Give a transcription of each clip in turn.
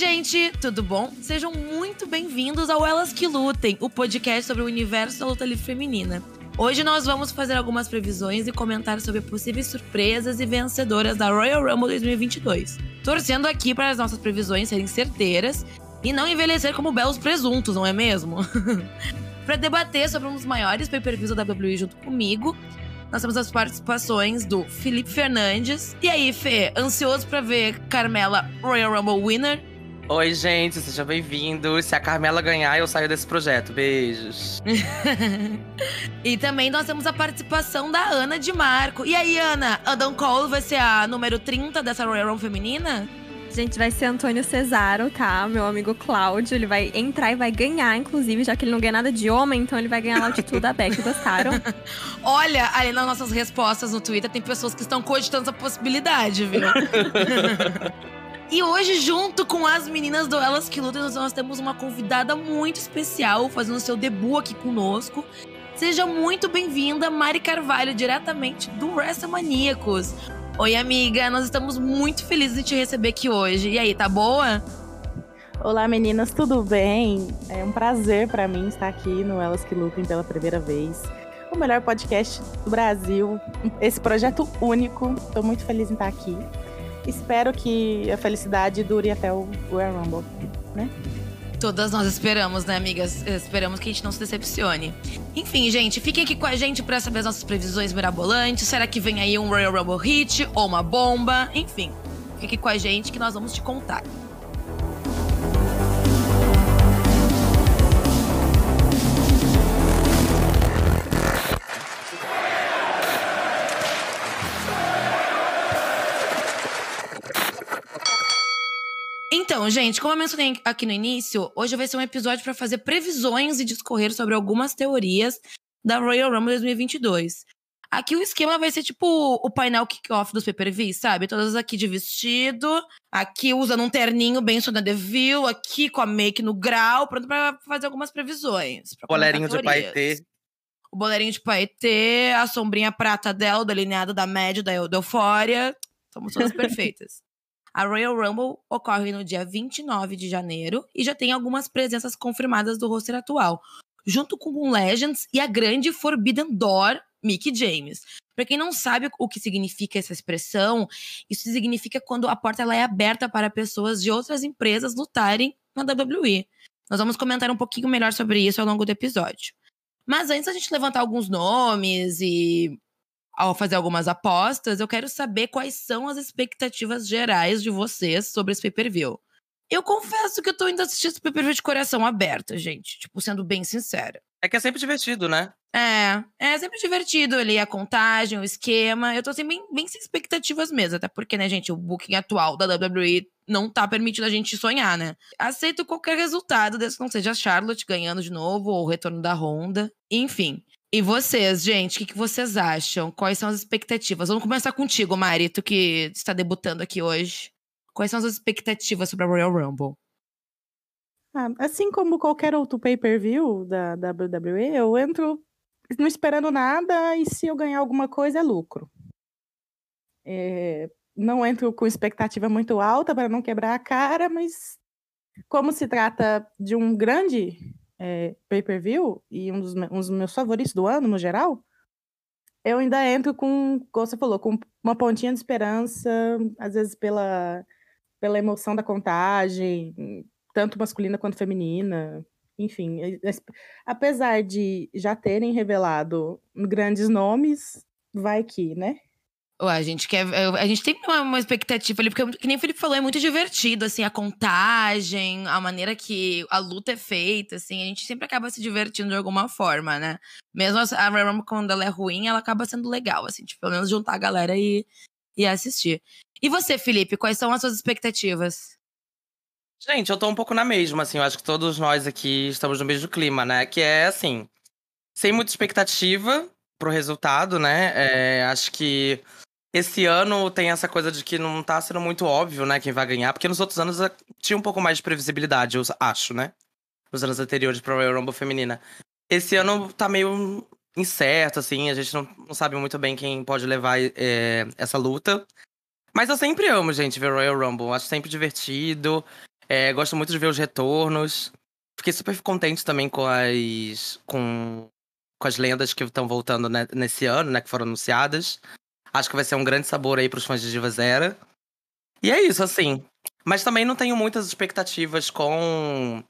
gente, tudo bom? Sejam muito bem-vindos ao Elas que Lutem, o podcast sobre o universo da luta livre feminina. Hoje nós vamos fazer algumas previsões e comentar sobre possíveis surpresas e vencedoras da Royal Rumble 2022. Torcendo aqui para as nossas previsões serem certeiras e não envelhecer como belos presuntos, não é mesmo? para debater sobre um dos maiores pay-per-views da WWE junto comigo, nós temos as participações do Felipe Fernandes. E aí, Fê, ansioso para ver Carmela Royal Rumble winner? Oi, gente, seja bem-vindo. Se a Carmela ganhar, eu saio desse projeto. Beijos. e também nós temos a participação da Ana de Marco. E aí, Ana, Adam Cole vai ser a número 30 dessa Royal Rumble feminina? Gente, vai ser Antônio Cesaro, tá? Meu amigo Cláudio. Ele vai entrar e vai ganhar, inclusive, já que ele não ganha nada de homem, então ele vai ganhar a altitude da Beck. Gostaram? Olha, ali nas nossas respostas no Twitter, tem pessoas que estão cogitando essa possibilidade, viu? E hoje, junto com as meninas do Elas que Lutam, nós temos uma convidada muito especial fazendo seu debut aqui conosco. Seja muito bem-vinda, Mari Carvalho, diretamente do WrestleManiacos. Oi, amiga, nós estamos muito felizes de te receber aqui hoje. E aí, tá boa? Olá, meninas, tudo bem? É um prazer para mim estar aqui no Elas que Lutem pela primeira vez. O melhor podcast do Brasil, esse projeto único. Estou muito feliz em estar aqui. Espero que a felicidade dure até o Royal Rumble, né? Todas nós esperamos, né, amigas? Esperamos que a gente não se decepcione. Enfim, gente, fiquem aqui com a gente para saber as nossas previsões mirabolantes. Será que vem aí um Royal Rumble Hit ou uma bomba? Enfim, fique com a gente que nós vamos te contar. Então, gente, como eu mencionei aqui no início, hoje vai ser um episódio para fazer previsões e discorrer sobre algumas teorias da Royal Rumble 2022. Aqui o esquema vai ser tipo o painel kick-off dos pay-per-views, sabe? Todas aqui de vestido, aqui usando um terninho bem Sonia Deville, aqui com a make no grau, pronto pra fazer algumas previsões. Boleirinho de paetê. O boleirinho de paetê, a sombrinha prata dela, delineada da média da Eufória. Somos todas perfeitas. A Royal Rumble ocorre no dia 29 de janeiro e já tem algumas presenças confirmadas do roster atual, junto com o Legends e a grande Forbidden Door, Mickey James. Para quem não sabe o que significa essa expressão, isso significa quando a porta ela é aberta para pessoas de outras empresas lutarem na WWE. Nós vamos comentar um pouquinho melhor sobre isso ao longo do episódio. Mas antes a gente levantar alguns nomes e ao fazer algumas apostas, eu quero saber quais são as expectativas gerais de vocês sobre esse pay-per-view. Eu confesso que eu tô indo assistir esse pay-per-view de coração aberto, gente. Tipo, sendo bem sincera. É que é sempre divertido, né? É, é sempre divertido ali a contagem, o esquema. Eu tô assim, bem, bem sem expectativas mesmo. Até porque, né, gente, o booking atual da WWE não tá permitindo a gente sonhar, né? Aceito qualquer resultado, desde que não seja a Charlotte ganhando de novo ou o retorno da Honda. Enfim. E vocês, gente, o que, vocês acham? Quais são as expectativas? Vamos começar contigo, Mari, tu que está debutando aqui hoje. Quais são as expectativas sobre a Royal Rumble? Ah, assim como qualquer outro pay-per-view da WWE, eu entro não esperando nada e se eu ganhar alguma coisa é lucro. É, não entro com expectativa muito alta para não quebrar a cara, mas como se trata de um grande é, pay-per-view e um dos, um dos, meus favoritos do ano, no geral, eu ainda entro com, como você falou, com uma pontinha de esperança, às vezes pela, pela emoção da contagem, tanto masculina quanto feminina. Enfim, apesar de já terem revelado grandes nomes, vai que, né? A gente quer. A gente tem uma, uma, expectativa ali, porque, que nem o Felipe falou, é muito divertido, assim, a contagem, a maneira que a luta é feita, assim, a gente sempre acaba se divertindo de alguma forma, né? Mesmo a Rumble, quando ela é ruim, ela acaba sendo legal, assim, tipo, pelo menos juntar a galera e, e assistir. E você, Felipe, quais são as suas expectativas? Gente, eu tô um pouco na mesma, assim, eu acho que todos nós aqui estamos no mesmo clima, né? Que é, assim, sem muita expectativa pro resultado, né? É, acho que esse ano tem essa coisa de que não tá sendo muito óbvio, né, quem vai ganhar, porque nos outros anos eh, tinha um pouco mais de previsibilidade, eu acho, né? Nos anos anteriores pro Royal Rumble feminina. Esse ano tá meio incerto, assim, a gente não, não sabe muito bem quem pode levar é, essa luta. Mas eu sempre amo, gente, ver Royal Rumble. Acho sempre divertido. É, gosto muito de ver os retornos. Fiquei super contente também com as. com, com as lendas que estão voltando né, nesse ano, né? Que foram anunciadas. Acho que vai ser um grande sabor aí pros fãs de Diva Zero. E é isso, assim. Mas também não tenho muitas expectativas com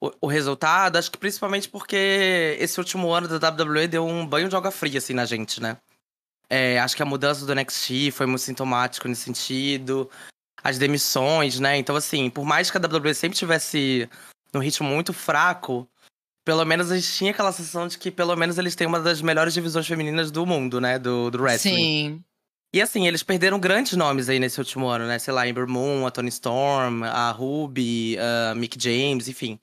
o, o, resultado. Acho que principalmente porque esse último ano da WWE deu um banho de água fria, assim, na gente, né? É, acho que a mudança do NXT foi muito sintomático nesse sentido. As demissões, né? Então, assim, por mais que a WWE sempre tivesse num ritmo muito fraco, pelo menos a gente tinha aquela sensação de que pelo menos eles têm uma das melhores divisões femininas do mundo, né? Do, do wrestling. Sim. E assim, eles perderam grandes nomes aí nesse último ano, né? Sei lá, Ember Moon, a Tony Storm, a Ruby, a Mick James, enfim.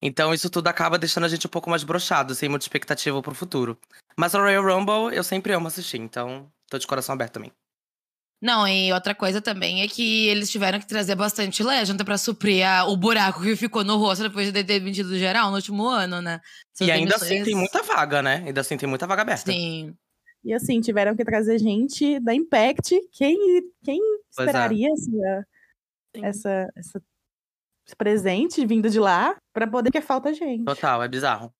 Então isso tudo acaba deixando a gente um pouco mais brochado, sem muita expectativa pro futuro. Mas a Royal Rumble eu sempre amo assistir, então tô de coração aberto também. Não, e outra coisa também é que eles tiveram que trazer bastante legenda para suprir a, o buraco que ficou no rosto depois de ter vendido geral no último ano, né? E ainda demissões... assim tem muita vaga, né? Ainda assim tem muita vaga aberta. Sim. E assim, tiveram que trazer gente da Impact. Quem, quem é. esperaria é. essa, essa, essa, esse presente vindo de lá para poder que falta gente? Total, é bizarro.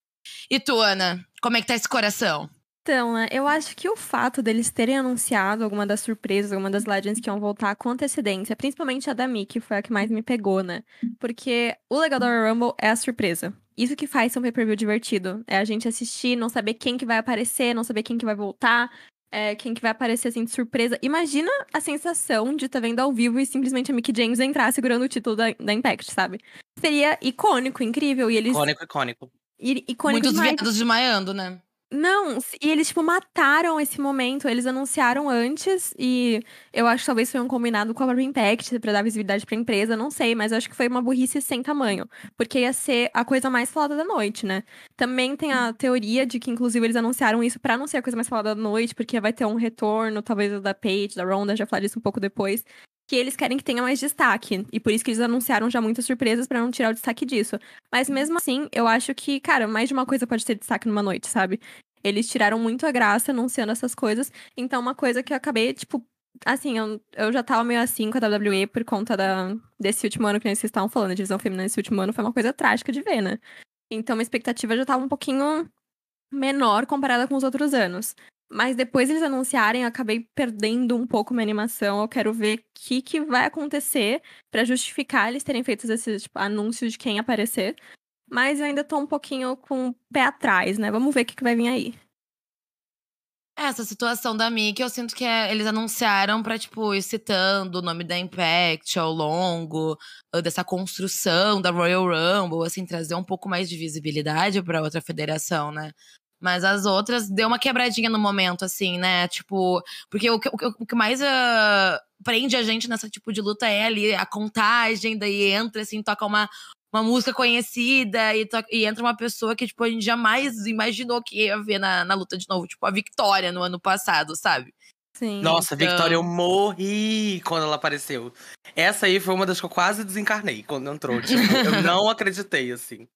E tu, Ana, como é que tá esse coração? Então, né, eu acho que o fato deles terem anunciado alguma das surpresas, alguma das Legends que iam voltar com antecedência, principalmente a da Mickey, foi a que mais me pegou, né? Porque o legal da Royal Rumble é a surpresa. Isso que faz ser um pay-per-view divertido. É a gente assistir, não saber quem que vai aparecer, não saber quem que vai voltar, é, quem que vai aparecer assim de surpresa. Imagina a sensação de estar tá vendo ao vivo e simplesmente a Mickey James entrar segurando o título da, da Impact, sabe? Seria icônico, incrível. E eles. Icônico, icônico. I, icônico Muitos viados desmaiando, né? Não, e eles, tipo, mataram esse momento. Eles anunciaram antes e eu acho que talvez foi um combinado com a própria Impact pra dar visibilidade pra empresa, não sei, mas eu acho que foi uma burrice sem tamanho. Porque ia ser a coisa mais falada da noite, né? Também tem a teoria de que, inclusive, eles anunciaram isso pra não ser a coisa mais falada da noite, porque vai ter um retorno, talvez da Paige, da Ronda, já falei isso um pouco depois que eles querem que tenha mais destaque. E por isso que eles anunciaram já muitas surpresas para não tirar o destaque disso. Mas mesmo assim, eu acho que, cara, mais de uma coisa pode ter destaque numa noite, sabe? Eles tiraram muito a graça anunciando essas coisas. Então, uma coisa que eu acabei, tipo, assim, eu, eu já tava meio assim com a WWE por conta da, desse último ano que vocês estavam falando. A divisão feminina nesse último ano foi uma coisa trágica de ver, né? Então, a expectativa já tava um pouquinho menor comparada com os outros anos. Mas depois eles anunciarem, eu acabei perdendo um pouco minha animação. Eu quero ver o que, que vai acontecer para justificar eles terem feito esses tipo, anúncios de quem aparecer. Mas eu ainda tô um pouquinho com o pé atrás, né? Vamos ver o que, que vai vir aí. Essa situação da Mickey, eu sinto que é, eles anunciaram pra, tipo, ir citando o nome da Impact ao longo dessa construção da Royal Rumble, assim, trazer um pouco mais de visibilidade pra outra federação, né? Mas as outras deu uma quebradinha no momento, assim, né? Tipo, porque o que, o que mais uh, prende a gente nessa tipo de luta é ali a contagem, daí entra, assim, toca uma, uma música conhecida e, toca, e entra uma pessoa que, tipo, a gente jamais imaginou que ia ver na, na luta de novo, tipo, a Victoria no ano passado, sabe? Sim. Nossa, então... Victoria, eu morri quando ela apareceu. Essa aí foi uma das que eu quase desencarnei quando entrou. Tipo, eu não acreditei, assim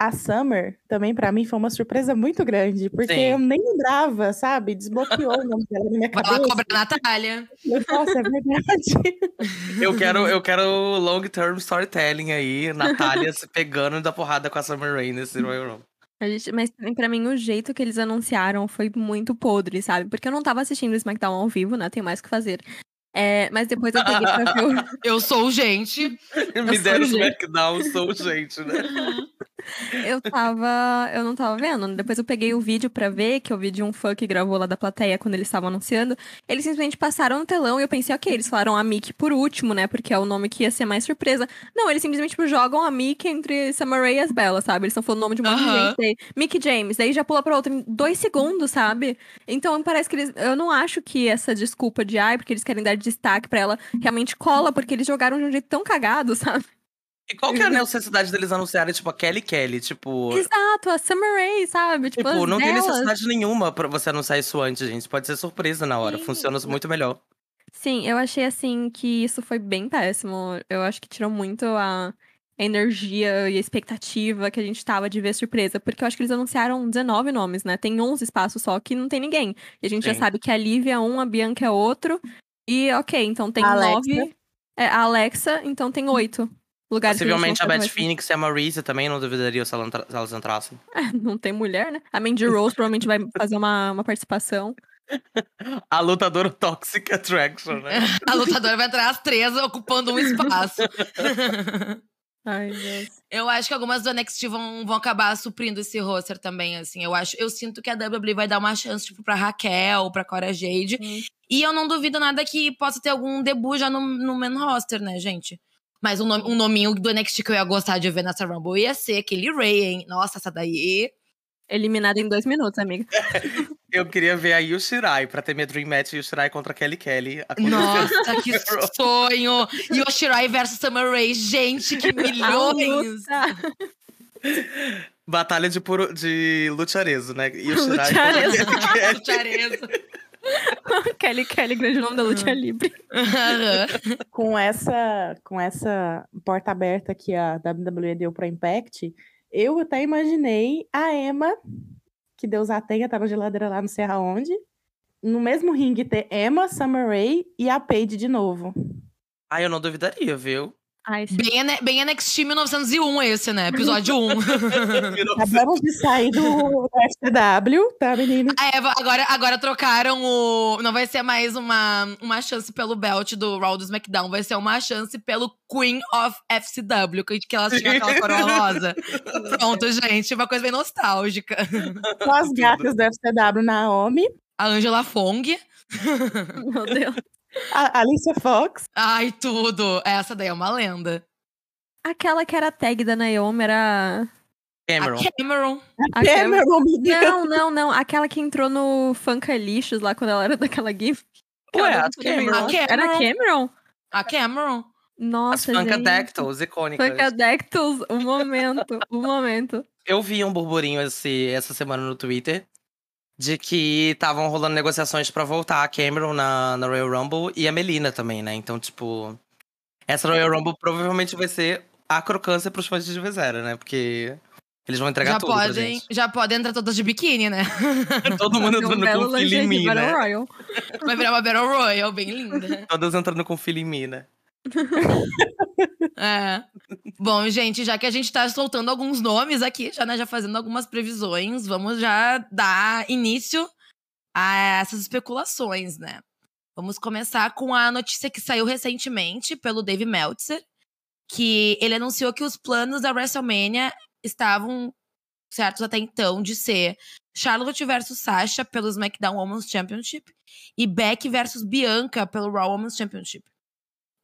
a Summer também para mim foi uma surpresa muito grande, porque Sim. eu nem lembrava, sabe? Desbloqueou o nome dela na minha cabeça. Ela cobra a Natália. Nossa, é verdade. eu quero, eu quero long term storytelling aí, Natália se pegando da porrada com a Summer Rain nesse Royal Rumble. Gente, mas pra mim o jeito que eles anunciaram foi muito podre, sabe? Porque eu não tava assistindo o SmackDown ao vivo, né? Tem mais o que fazer. É, mas depois eu peguei pra ver o... Eu sou gente. Me deram SmackDown, sou gente, né? Eu tava. Eu não tava vendo. Depois eu peguei o vídeo pra ver, que eu vi de um fã que gravou lá da plateia quando eles estavam anunciando. Eles simplesmente passaram no telão e eu pensei, ok, eles falaram a Mickey por último, né? Porque é o nome que ia ser mais surpresa. Não, eles simplesmente tipo, jogam a Mickey entre Summer e as Bella, sabe? Eles estão falando o nome de uma uhum. gente. Aí, Mickey James, daí já pula pra outra em dois segundos, sabe? Então parece que eles. Eu não acho que essa desculpa de ai, porque eles querem dar destaque pra ela, realmente cola, porque eles jogaram de um jeito tão cagado, sabe? E qual que é a necessidade deles anunciarem, tipo, a Kelly Kelly, tipo... Exato, a Summer Rae, sabe? Tipo, tipo não delas. tem necessidade nenhuma pra você anunciar isso antes, gente. Pode ser surpresa na hora, Sim. funciona muito melhor. Sim, eu achei, assim, que isso foi bem péssimo. Eu acho que tirou muito a energia e a expectativa que a gente tava de ver surpresa. Porque eu acho que eles anunciaram 19 nomes, né? Tem 11 espaços só que não tem ninguém. E a gente Sim. já sabe que a Lívia é um, a Bianca é outro. E ok, então tem Alexa. nove. É, a Alexa, então tem oito. lugares Possivelmente a Beth Phoenix e a Maurice também não duvidaria se ela se elas entrassem. mais- Não tem mulher, né? A Mandy Rose provavelmente vai fazer uma, uma participação. A lutadora Toxic Attraction, né? A lutadora vai entrar às três ocupando um espaço. Ai, Deus. Eu acho que algumas do NXT vão, vão acabar suprindo esse roster também, assim. Eu acho, eu sinto que a WWE vai dar uma chance, tipo, pra Raquel, pra Cora Jade. Hum. E eu não duvido nada que possa ter algum debut já no, no main roster, né, gente? Mas um, nome- um nominho do NXT que eu ia gostar de ver nessa Rumble ia ser aquele Ray, hein? Nossa, essa daí. Eliminada em dois minutos, amiga. Eu queria ver a Yu Shirai pra ter minha Dream Match Yu Shirai contra Kelly Kelly. Nossa, que sonho! Yoshirai versus Summer Rae. Gente, que milhões! Batalha de, puro, de lucharezo, né? Yu Shirai Lucharezo. contra Kelly Kelly. Lucharezo. Kelly Kelly, grande nome da luta livre. Com essa com essa porta aberta que a WWE deu para Impact, eu até imaginei a Emma, que Deus a tenha, tá na geladeira lá não sei aonde, no mesmo ringue ter Emma, Summer Rae e a Paige de novo. Ah, eu não duvidaria, viu? Ai, sim. Bem, bem NXT 1901 esse, né? Episódio 1. Acabamos de sair do, FCW, tá, menina? A Eva, agora, agora trocaram o. Não vai ser mais uma, uma chance pelo belt do Raw do SmackDown, vai ser uma chance pelo Queen of FCW, que, que elas tinham aquela coroa rosa. Pronto, gente, uma coisa bem nostálgica. Com as gatas do FCW, Naomi, A Angela Fong. Meu Deus. A Alicia Fox, Ai, tudo. Essa daí é uma lenda. Aquela que era tag da Naomi era. Cameron. A Cameron. A Cameron. Não, não, não. Aquela que entrou no Funkalicious lá quando ela era daquela GIF. Ué, a. Cameron. A Era a Cameron? A Cameron. Nossa, gente. Funkadactyls, icônicas. Funkadactyls, um momento, um momento. Eu vi um burburinho esse, essa semana no Twitter de que estavam rolando negociações pra voltar a Cameron na, na Royal Rumble e a Melina também, né? Então, tipo, essa Royal Rumble provavelmente vai ser a crocância pros fãs de Divisera, né? Porque eles vão entregar Já tudo podem, já podem entrar todas de biquíni, né? Todo mundo um entrando com filho em mim, né? Royal. Vai virar uma Battle Royale bem linda. Todas entrando com filho em mim, né? É. Bom, gente, já que a gente tá soltando alguns nomes aqui, já, né, já fazendo algumas previsões, vamos já dar início a essas especulações, né? Vamos começar com a notícia que saiu recentemente pelo Dave Meltzer, que ele anunciou que os planos da WrestleMania estavam certos até então de ser Charlotte versus Sasha pelo SmackDown Women's Championship e Beck versus Bianca pelo Raw Women's Championship.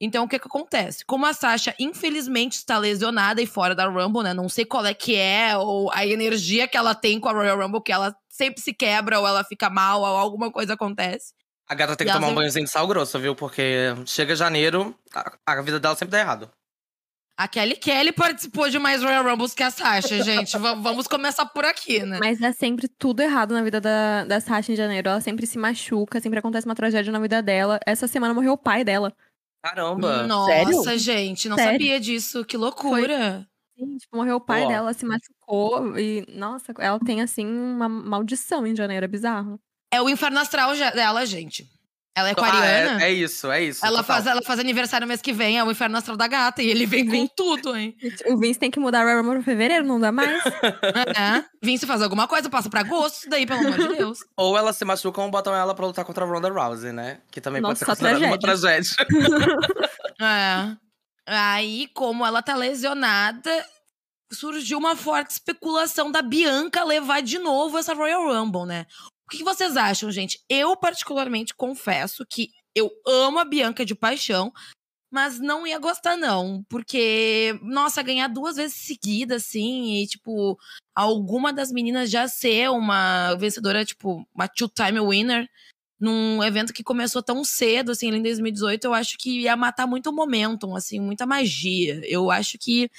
Então, o que que acontece? Como a Sasha, infelizmente, está lesionada e fora da Rumble, né? Não sei qual é que é, ou a energia que ela tem com a Royal Rumble, que ela sempre se quebra, ou ela fica mal, ou alguma coisa acontece. A gata tem que tomar um sempre- banhozinho de sal grosso, viu? Porque chega janeiro, a, a vida dela sempre dá errado. A Kelly Kelly participou de mais Royal Rumbles que a Sasha, gente. Va- vamos começar por aqui, né? Mas é sempre tudo errado na vida da, da Sasha em janeiro. Ela sempre se machuca, sempre acontece uma tragédia na vida dela. Essa semana morreu o pai dela. Caramba! Nossa, Sério? gente, não Sério. sabia disso. Que loucura. Sim, tipo, morreu o pai Ó. dela, se machucou. E, nossa, ela tem, assim, uma maldição em janeiro. É bizarro. É o inferno astral dela, gente. Ela é Ah, aquariana. é, é isso, é isso. ela, total. faz, ela faz aniversário mês que vem, é o inferno astral da gata. E ele vem com tudo, hein? O Vince tem que mudar a Royal Rumble pra fevereiro, não dá mais? É. Vince faz alguma coisa, passa pra agosto, daí, pelo amor de Deus. Ou ela se machuca ou botam ela pra lutar contra a Ronda Rousey, né? Que também Nossa, pode ser considerada uma tragédia. É. Aí, como ela tá lesionada, surgiu uma forte especulação da Bianca levar de novo essa Royal Rumble, né? O que vocês acham, gente? Eu, particularmente, confesso que eu amo a Bianca de paixão, mas não ia gostar, não. Porque, nossa, ganhar duas vezes seguidas, assim, e, tipo, alguma das meninas já ser uma vencedora, tipo, uma two-time winner num evento que começou tão cedo, assim, em 2018, eu acho que ia matar muito o momentum, assim, muita magia. Eu acho que,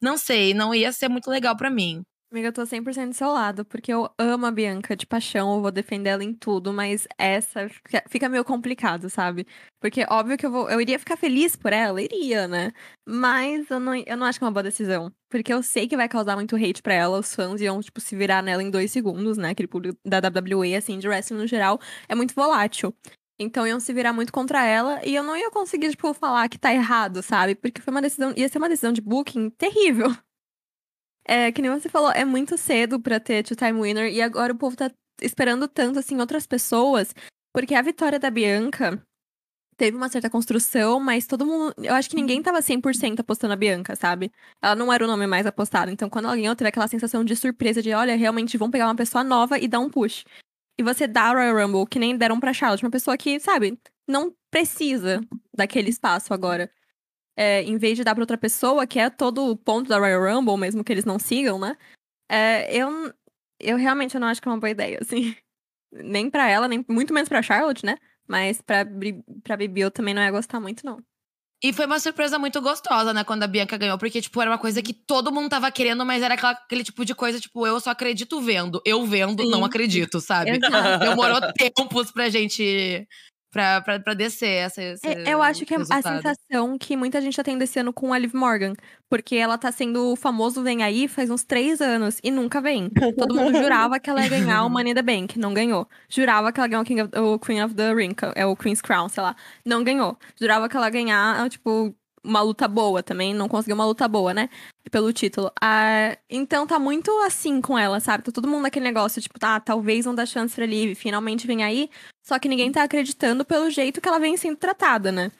não sei, não ia ser muito legal pra mim. Amiga, eu tô 100% do seu lado, porque eu amo a Bianca de paixão, eu vou defender ela em tudo, mas essa fica, meio complicado, sabe? Porque óbvio que eu vou, eu iria ficar feliz por ela, iria, né? Mas eu não, eu não acho que é uma boa decisão, porque eu sei que vai causar muito hate pra ela, os fãs iam, tipo, se virar nela em dois segundos, né? Aquele público da WWE, assim, de wrestling no geral, é muito volátil. Então iam se virar muito contra ela e eu não ia conseguir, tipo, falar que tá errado, sabe? Porque foi uma decisão, ia ser uma decisão de booking terrível. É, que nem você falou, é muito cedo pra ter two-time winner e agora o povo tá esperando tanto, assim, outras pessoas. Porque a vitória da Bianca teve uma certa construção, mas todo mundo. Eu acho que ninguém tava 100% apostando a Bianca, sabe? Ela não era o nome mais apostado. Então, quando ela ganhou, teve aquela sensação de surpresa de: olha, realmente vão pegar uma pessoa nova e dar um push. E você dá a Royal Rumble, que nem deram pra Charlotte, uma pessoa que, sabe, não precisa daquele espaço agora. É, em vez de dar pra outra pessoa, que é todo o ponto da Royal Rumble, mesmo que eles não sigam, né? É, eu, eu realmente não acho que é uma boa ideia, assim. Nem pra ela, nem muito menos pra Charlotte, né? Mas pra, pra Bibi eu também não ia gostar muito, não. E foi uma surpresa muito gostosa, né, quando a Bianca ganhou, porque, tipo, era uma coisa que todo mundo tava querendo, mas era aquela, aquele tipo de coisa, tipo, eu só acredito vendo. Eu vendo, Sim. não acredito, sabe? Exato. Demorou tempos pra gente pra, pra, pra descer essa, é, Eu acho que resultado. é a sensação que muita gente tá tendo esse ano com a Liv Morgan. Porque ela tá sendo o famoso Vem Aí faz uns três anos e nunca vem. Todo mundo jurava que ela ia ganhar o Money in the Bank, não ganhou. Jurava que ela ganhou o, King of, o Queen of the Ring, é o Queen's Crown, sei lá. Não ganhou. Jurava que ela ia ganhar, tipo, uma luta boa também, não conseguiu uma luta boa, né? Pelo título. Ah, então tá muito assim com ela, sabe? Tá todo mundo naquele negócio, tipo, tá, talvez não dá chance pra Liv, finalmente vem aí. Só que ninguém tá acreditando pelo jeito que ela vem sendo tratada, né?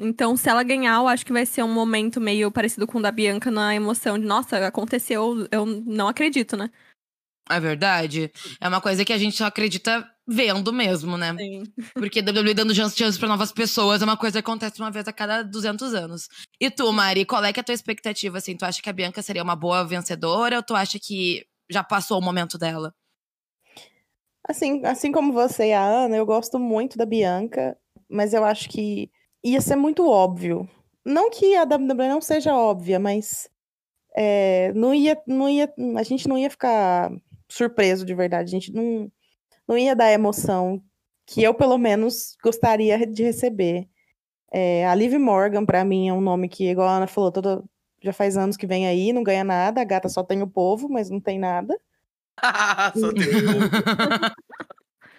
Então, se ela ganhar, eu acho que vai ser um momento meio parecido com o da Bianca na emoção de, nossa, aconteceu, eu não acredito, né? É verdade. É uma coisa que a gente só acredita vendo mesmo, né? Sim. Porque WWE dando chance, pra novas pessoas é uma coisa que acontece uma vez a cada 200 anos. E tu, Mari, qual é é a tua expectativa, assim? Tu acha que a Bianca seria uma boa vencedora ou tu acha que já passou o momento dela? Assim, assim como você e a Ana, eu gosto muito da Bianca, mas eu acho que ia ser muito óbvio. Não que a WWE não seja óbvia, mas é, não ia, não ia, a gente não ia ficar surpreso de verdade. A gente não, não ia dar a emoção que eu, pelo menos, gostaria de receber. É, a Liv Morgan, para mim, é um nome que, igual a Ana falou, toda, já faz anos que vem aí, não ganha nada. A gata só tem o povo, mas não tem nada. só tem o povo.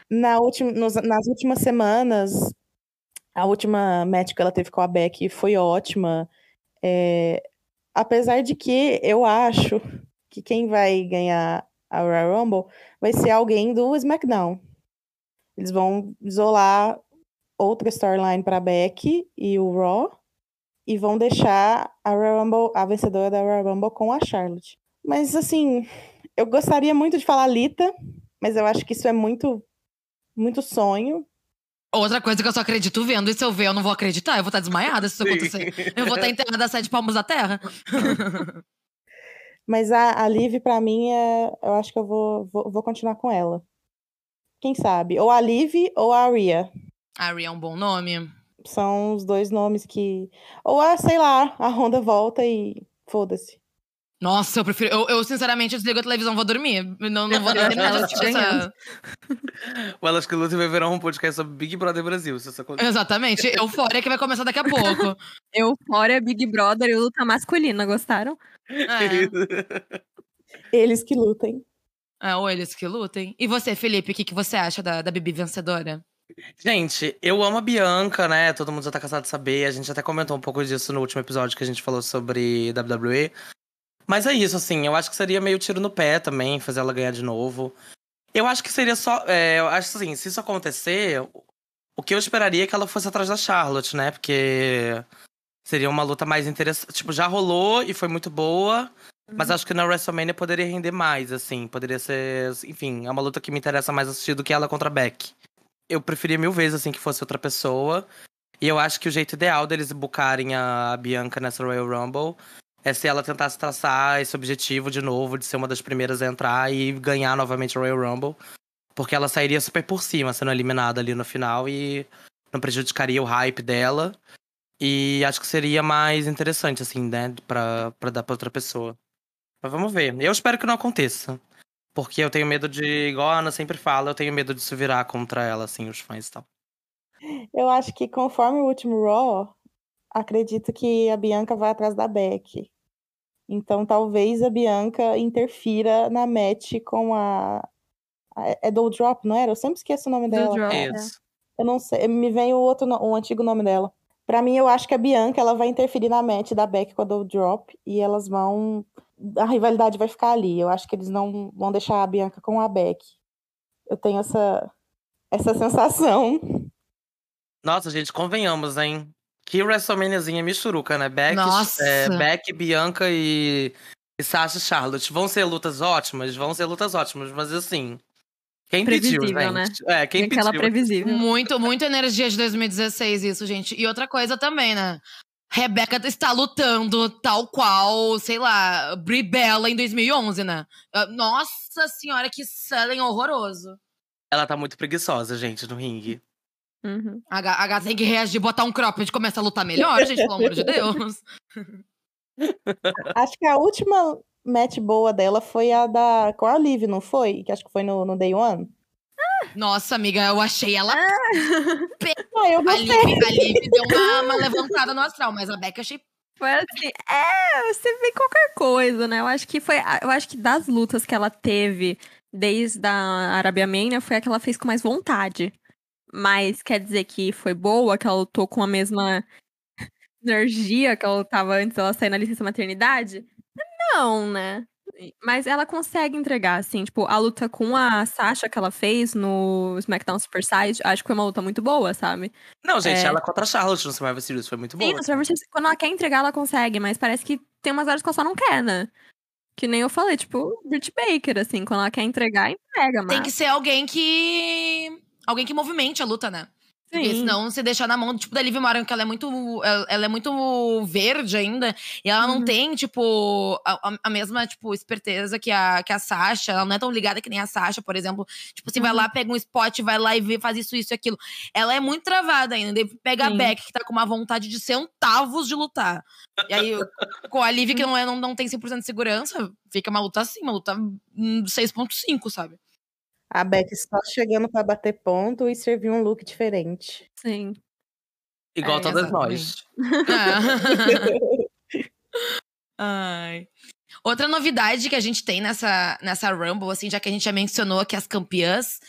Na última, nos, nas últimas semanas, a última match que ela teve com a Beck foi ótima. É, apesar de que eu acho que quem vai ganhar a Royal Rumble, vai ser alguém do SmackDown. Eles vão isolar outra storyline para Becky e o Raw e vão deixar a Royal Rumble, a vencedora da Royal Rumble com a Charlotte. Mas assim, eu gostaria muito de falar Lita, mas eu acho que isso é muito muito sonho. Outra coisa que eu só acredito vendo, e se eu ver, eu não vou acreditar, eu vou estar desmaiada se isso acontecer. Eu vou estar enterrada a sete palmos da terra. Mas a, a Liv, pra mim, é, eu acho que eu vou, vou, vou, continuar com ela. Quem sabe? Ou a Liv ou a Aria. A Aria é um bom nome. São os dois nomes que. Ou a, sei lá, a Honda volta e foda-se. Nossa, eu prefiro. Eu, eu, sinceramente, desligo a televisão, vou dormir. Não, não vou dormir nada. essa... O Elas que Luta vai virar um podcast sobre Big Brother Brasil. Se isso Exatamente. Eufória que vai começar daqui a pouco. Eufória, Big Brother e luta masculina, gostaram? É. Eles que lutem. É, ou eles que lutem. E você, Felipe, o que, que você acha da, da Bibi vencedora? Gente, eu amo a Bianca, né? Todo mundo já tá cansado de saber. A gente até comentou um pouco disso no último episódio que a gente falou sobre WWE. Mas é isso, assim, eu acho que seria meio tiro no pé também, fazer ela ganhar de novo. Eu acho que seria só. É, eu acho assim, se isso acontecer, o que eu esperaria é que ela fosse atrás da Charlotte, né? Porque Seria uma luta mais interessante. Tipo, já rolou e foi muito boa. Uhum. Mas acho que na WrestleMania poderia render mais, assim. Poderia ser. Enfim, é uma luta que me interessa mais assistir do que ela contra a Beck. Eu preferia mil vezes, assim, que fosse outra pessoa. E eu acho que o jeito ideal deles bucarem a Bianca nessa Royal Rumble é se ela tentasse traçar esse objetivo de novo, de ser uma das primeiras a entrar e ganhar novamente a Royal Rumble. Porque ela sairia super por cima, sendo eliminada ali no final e não prejudicaria o hype dela. E acho que seria mais interessante, assim, né? Pra, pra dar pra outra pessoa. Mas vamos ver. Eu espero que não aconteça. Porque eu tenho medo de, igual a Ana sempre fala, eu tenho medo de se virar contra ela, assim, os fãs e tal. Eu acho que conforme o último Raw, acredito que a Bianca vai atrás da Beck. Então talvez a Bianca interfira na match com a. É do Drop, não era? Eu sempre esqueço o nome dela. Drop, Isso. Eu não sei, me vem o outro, o antigo nome dela. Pra mim, eu acho que a Bianca ela vai interferir na match da Beck com a Doudrop e elas vão. A rivalidade vai ficar ali. Eu acho que eles não vão deixar a Bianca com a Beck. Eu tenho essa, essa sensação. Nossa, gente, convenhamos, hein? Que WrestleManiazinha misturuca, né? Beck, Nossa. é, Beck Bianca e, e Sasha e Charlotte. Vão ser lutas ótimas? Vão ser lutas ótimas, mas assim. Quem pediu, Previsível, né? gente? É, quem Tem aquela pediu? previsível. Muito, muito energia de 2016 isso, gente. E outra coisa também, né? Rebeca está lutando tal qual, sei lá, Brie Bella em 2011, né? Ah, Nossa senhora, que selling horroroso. Ela tá muito preguiçosa, gente, no ringue. Uhum. A, gata tem que reagir, botar um cropped e começar a lutar melhor, gente, pelo amor de Deus. Acho que a última match boa dela foi a da com a Liv, não foi? Que acho que foi no, no Day One. Nossa, amiga, eu achei ela. Ah, eu A. Liv, a Liv deu uma, uma levantada no astral, mas a Beck eu achei. Foi assim, é, você vê qualquer coisa, né? Eu acho que foi, eu acho que das lutas que ela teve desde a Arabia Mania foi a que ela fez com mais vontade. Mas quer dizer que foi boa, que ela lutou com a mesma energia que ela tava antes dela sair na licença maternidade? Não, né? Mas ela consegue entregar, assim, tipo, a luta com a Sasha que ela fez no SmackDown Super Side, acho que foi uma luta muito boa, sabe? Não, gente, É. ela contra a Charlotte no Survivor Series foi muito Sim, boa. no Survivor Series, quando ela quer entregar, ela consegue, mas parece que tem umas horas que ela só não quer, né? Que nem eu falei, tipo, Britt Baker, assim, quando ela quer entregar, entrega, mas. Tem que ser alguém que. Alguém que movimente a luta, né? Porque Sim. senão se deixar na mão, tipo, da Liv Morgan, que ela é muito. Ela ela é muito verde ainda. E ela não Uhum. tem, tipo, a, a- a mesma, tipo, esperteza que a, que a Sasha. Ela não é tão ligada que nem a Sasha, por exemplo. Tipo, assim, vai Uhum. lá, pega um spot, vai lá e vê, faz isso, isso e aquilo. Ela é muito travada ainda. Pega a Sim. Beck, que tá com uma vontade de centavos de lutar. E aí, com a Liv, que não, é, não, não tem 100% de segurança, fica uma luta assim, uma luta hum, 6.5, sabe? A Beck só chegando pra bater ponto e servir um look diferente. Sim. Igual É, todas exatamente. nós. Ai. Outra novidade que a gente tem nessa, nessa Rumble, assim, já que a gente já mencionou aqui as campeãs,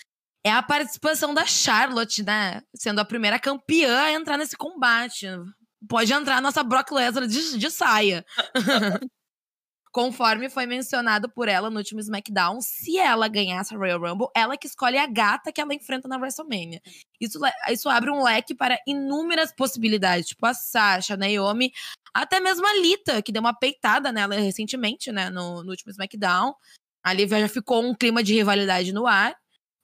é a participação da Charlotte, né? Sendo a primeira campeã a entrar nesse combate. Pode entrar a nossa Brock Lesnar de, de saia. Conforme foi mencionado por ela no último SmackDown, se ela ganhar essa Royal Rumble, ela que escolhe a gata que ela enfrenta na WrestleMania. Isso, isso abre um leque para inúmeras possibilidades, tipo a Sasha, a Naomi, até mesmo a Lita, que deu uma peitada nela recentemente, né, no, no último SmackDown. Ali já ficou um clima de rivalidade no ar.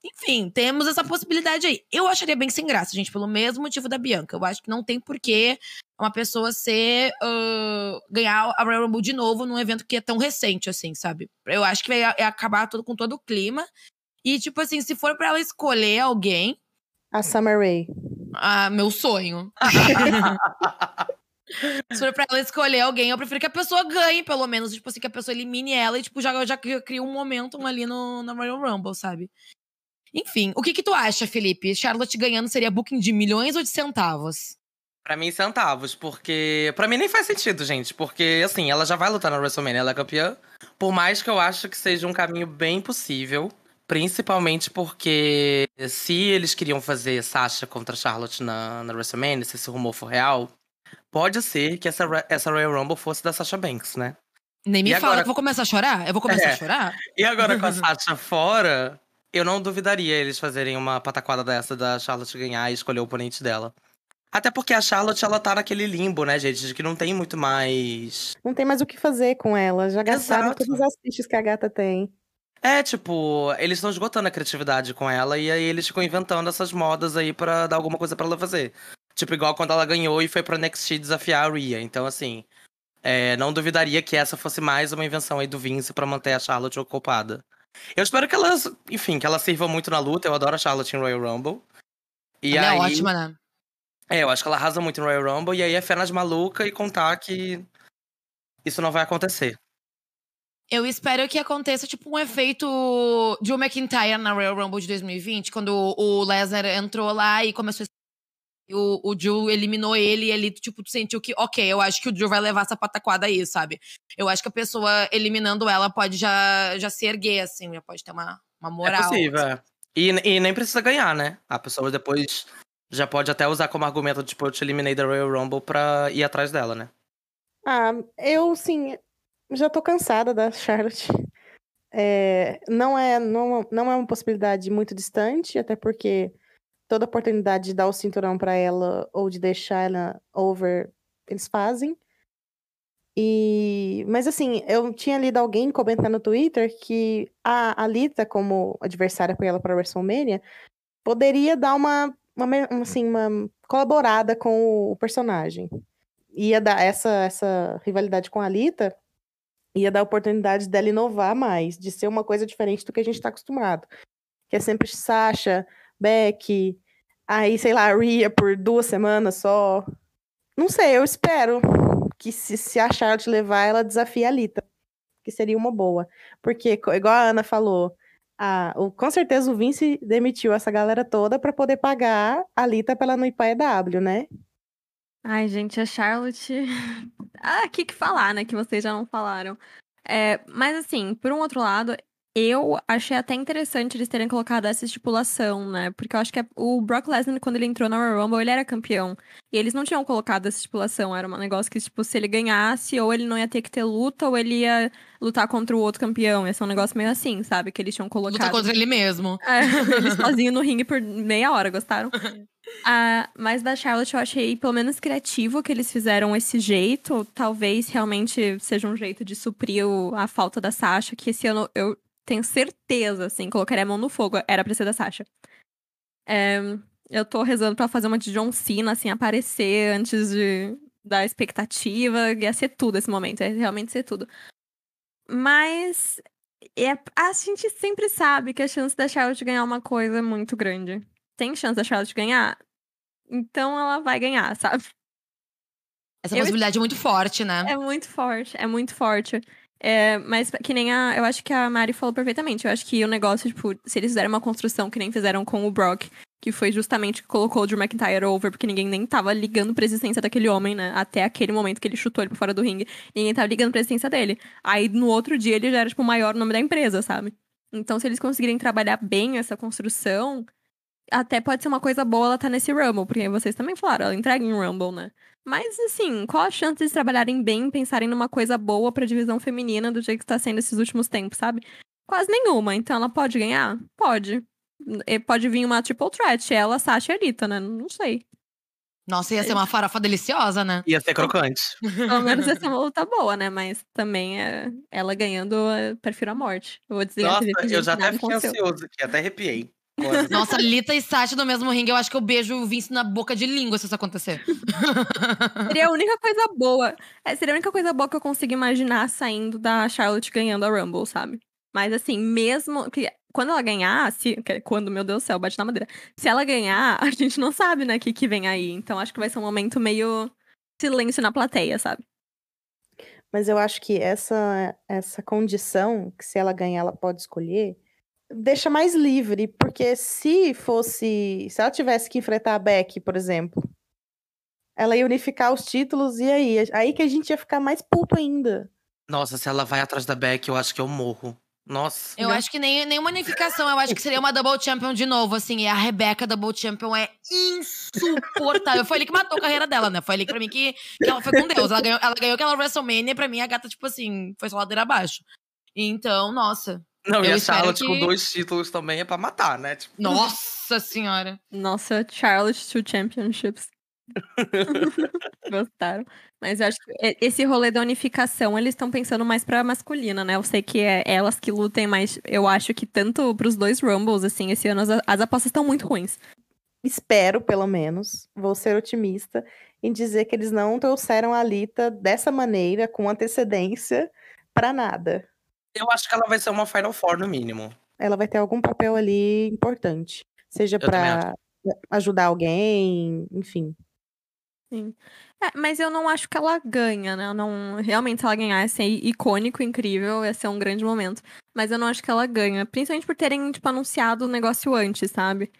Enfim, temos essa possibilidade aí. Eu acharia bem sem graça, gente, pelo mesmo motivo da Bianca. Eu acho que não tem porquê uma pessoa ser. ah, ganhar a Royal Rumble de novo num evento que é tão recente, assim, sabe? Eu acho que vai é acabar todo, com todo o clima. E, tipo assim, se for pra ela escolher alguém, A Summer Rae. ah, meu sonho. Se for pra ela escolher alguém, eu prefiro que a pessoa ganhe, pelo menos. Tipo assim, que a pessoa elimine ela e, tipo, já, já cria cria um momentum ali no, na Royal Rumble, sabe? Enfim, o que que tu acha, Felipe? Charlotte ganhando seria booking de milhões ou de centavos? Pra mim, centavos, porque. Pra mim nem faz sentido, gente. Porque, assim, ela já vai lutar na WrestleMania, ela é campeã. Por mais que eu acho que seja um caminho bem possível. Principalmente porque se eles queriam fazer Sasha contra Charlotte na, na WrestleMania, se esse rumor for real, pode ser que essa, essa Royal Rumble fosse da Sasha Banks, né? Nem me E fala agora- que eu vou começar a chorar? Eu vou começar É. a chorar? E agora com a Sasha fora, eu não duvidaria eles fazerem uma pataquada dessa da Charlotte ganhar e escolher o oponente dela. Até porque a Charlotte, ela tá naquele limbo, né, gente? De que não tem muito mais. Não tem mais o que fazer com ela. Já gastaram Exato. todas as fichas que a gata tem. É, tipo, eles estão esgotando a criatividade com ela e aí eles ficam inventando essas modas aí pra dar alguma coisa pra ela fazer. Tipo, igual quando ela ganhou e foi pro NXT desafiar a Rhea. Então, assim, é, não duvidaria que essa fosse mais uma invenção aí do Vince pra manter a Charlotte ocupada. Eu espero que ela, enfim, que ela sirva muito na luta. Eu adoro a Charlotte em Royal Rumble. E ela aí, é ótima, né? É, eu acho que ela arrasa muito no Royal Rumble e aí é fé nas maluca e contar que isso não vai acontecer. Eu espero que aconteça, tipo, um efeito Drew McIntyre na Royal Rumble de 2020, quando o Lesnar entrou lá e começou a o, o Drew eliminou ele e ele, tipo, sentiu que, ok, eu acho que o Drew vai levar essa pataquada aí, sabe? Eu acho que a pessoa eliminando ela pode já, já se erguer, assim, já pode ter uma, uma moral. É possível, é. E, e nem precisa ganhar, né? A pessoa depois Já pode até usar como argumento, tipo, eu te eliminei da Royal Rumble pra ir atrás dela, né? Ah, eu, sim, já tô cansada da Charlotte. É, não, é, não, não é uma possibilidade muito distante, até porque toda oportunidade de dar o cinturão pra ela ou de deixar ela over, eles fazem. E, mas assim, eu tinha lido alguém comentar no Twitter que a Alita, como adversária para ela para WrestleMania, poderia dar uma, uma, assim, uma colaborada com o personagem. Ia dar essa, essa rivalidade com a Alita, ia dar oportunidade dela inovar mais, de ser uma coisa diferente do que a gente está acostumado. Que é sempre Sasha, Becky, aí, sei lá, Rhea por duas semanas só. Não sei, eu espero que se, se a Charlotte levar, ela desafia a Lita. Que seria uma boa. Porque, igual a Ana falou, a, o, com certeza o Vince demitiu essa galera toda para poder pagar a Lita pra ela não ir pra EW, né? Ai, gente, a Charlotte. ah, o que, que falar, né? Que vocês já não falaram. É, mas assim, por um outro lado, eu achei até interessante eles terem colocado essa estipulação, né? Porque eu acho que o Brock Lesnar, quando ele entrou na Royal Rumble, ele era campeão. E eles não tinham colocado essa estipulação. Era um negócio que, tipo, se ele ganhasse, ou ele não ia ter que ter luta, ou ele ia lutar contra o outro campeão. Esse é um negócio meio assim, sabe? Que eles tinham colocado. Luta contra ele mesmo. É, ele sozinho no ringue por meia hora, gostaram? Ah, mas da Charlotte eu achei pelo menos criativo que eles fizeram esse jeito. Talvez realmente seja um jeito de suprir o, a falta da Sasha, que esse ano eu tenho certeza, assim, colocaria a mão no fogo. Era pra ser da Sasha. É, eu tô rezando pra fazer uma de John Cena, assim, aparecer antes de, da expectativa. Ia ser tudo esse momento, ia realmente ser tudo. Mas é, a gente sempre sabe que a chance da Charlotte ganhar uma coisa é muito grande. Tem chance da Charlotte ganhar? Então ela vai ganhar, sabe? Essa eu... possibilidade é muito forte, né? É muito forte, é muito forte. É, mas que nem a. Eu acho que a Mari falou perfeitamente. Eu acho que o negócio, tipo, se eles fizerem uma construção que nem fizeram com o Brock, que foi justamente que colocou o Drew McIntyre over, porque ninguém nem tava ligando pra existência daquele homem, né? Até aquele momento que ele chutou ele pra fora do ringue. Ninguém tava ligando pra existência dele. Aí no outro dia ele já era, tipo, o maior nome da empresa, sabe? Então, se eles conseguirem trabalhar bem essa construção, até pode ser uma coisa boa ela tá nesse Rumble, porque vocês também falaram, ela entrega em Rumble, né? Mas, assim, qual a chance de trabalharem bem, pensarem numa coisa boa pra divisão feminina do jeito que está sendo esses últimos tempos, sabe? Quase nenhuma. Então ela pode ganhar? Pode. Pode vir uma triple threat, ela, Sasha e Rita, né? Não sei. Nossa, ia ser uma farofa deliciosa, né? Ia ser crocante. Pelo menos ia ser uma luta boa, né? Mas também é... ela ganhando, eu prefiro a morte. Eu vou dizer Nossa, eu já até fiquei ansioso aqui, até arrepiei. Nossa, Lita e Sasha no mesmo ringue, eu acho que eu beijo o Vince na boca de língua se isso acontecer. seria a única coisa boa. É, seria a única coisa boa que eu consigo imaginar saindo da Charlotte ganhando a Rumble, sabe? Mas assim, mesmo que quando ela ganhar, se, quando, meu Deus do céu, bate na madeira. Se ela ganhar, a gente não sabe, né, o que, que vem aí. Então acho que vai ser um momento meio silêncio na plateia, sabe? Mas eu acho que essa, essa condição, que se ela ganhar, ela pode escolher, deixa mais livre, porque se fosse, se ela tivesse que enfrentar a Beck, por exemplo, ela ia unificar os títulos e aí, aí que a gente ia ficar mais puto ainda. Nossa, se ela vai atrás da Beck, eu acho que eu morro. Nossa. Eu acho que nem nenhuma unificação, eu acho que seria uma Double Champion de novo, assim. E a Rebeca Double Champion é insuportável. foi ali que matou a carreira dela, né? Foi ali pra mim que, que ela foi com Deus. Ela ganhou, ela ganhou aquela WrestleMania, pra mim a gata, tipo assim, foi só ladeira abaixo. Então, nossa, não, eu e a Charlotte que... com dois títulos também é pra matar, né? Tipo... Nossa senhora. Nossa, Charlotte Two Championships. Gostaram. Mas eu acho que esse rolê da unificação, eles estão pensando mais pra masculina, né? Eu sei que é elas que lutem, mas eu acho que tanto pros dois Rumbles, assim, esse ano as, as apostas estão muito ruins. Espero, pelo menos, vou ser otimista, em dizer que eles não trouxeram a Lita dessa maneira, com antecedência, para nada. Eu acho que ela vai ser uma Final Four, no mínimo. Ela vai ter algum papel ali importante. Seja para ajudar alguém, enfim. Sim. É, mas eu não acho que ela ganha, né? não, realmente, se ela ganhar, ia ser icônico, incrível, ia ser um grande momento. Mas eu não acho que ela ganha. Principalmente por terem, tipo, anunciado o negócio antes, sabe?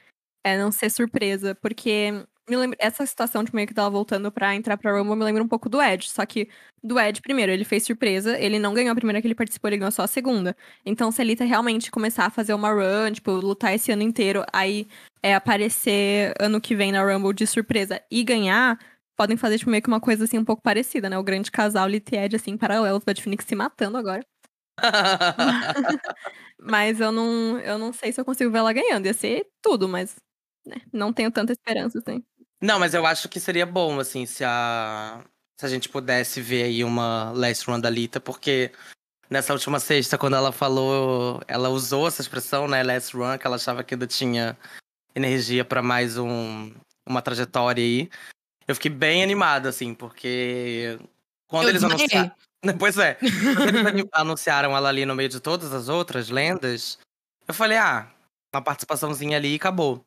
É não ser surpresa. Porque me lembra, essa situação de meio que dela voltando pra entrar pra Rumble me lembra um pouco do Ed. Só que do Ed, primeiro, ele fez surpresa, ele não ganhou a primeira que ele participou, ele ganhou só a segunda. Então, se a Lita realmente começar a fazer uma run, tipo, lutar esse ano inteiro, aí é aparecer ano que vem na Rumble de surpresa e ganhar, podem fazer tipo, meio que uma coisa assim um pouco parecida, né? O grande casal Lita e Ed, assim, paralelos, Bad Phoenix se matando agora. mas eu não, eu não sei se eu consigo ver ela ganhando. Ia ser tudo, mas né, não tenho tanta esperança, assim. Não, mas eu acho que seria bom, assim, se a. Se a gente pudesse ver aí uma Last Run da Lita, porque nessa última sexta, quando ela falou, ela usou essa expressão, né, Last Run, que ela achava que ainda tinha energia para mais um, uma trajetória aí. Eu fiquei bem animado, assim, porque quando Eu eles anunciaram. Pois é. Quando eles anunciaram ela ali no meio de todas as outras lendas, eu falei, ah, uma participaçãozinha ali e acabou.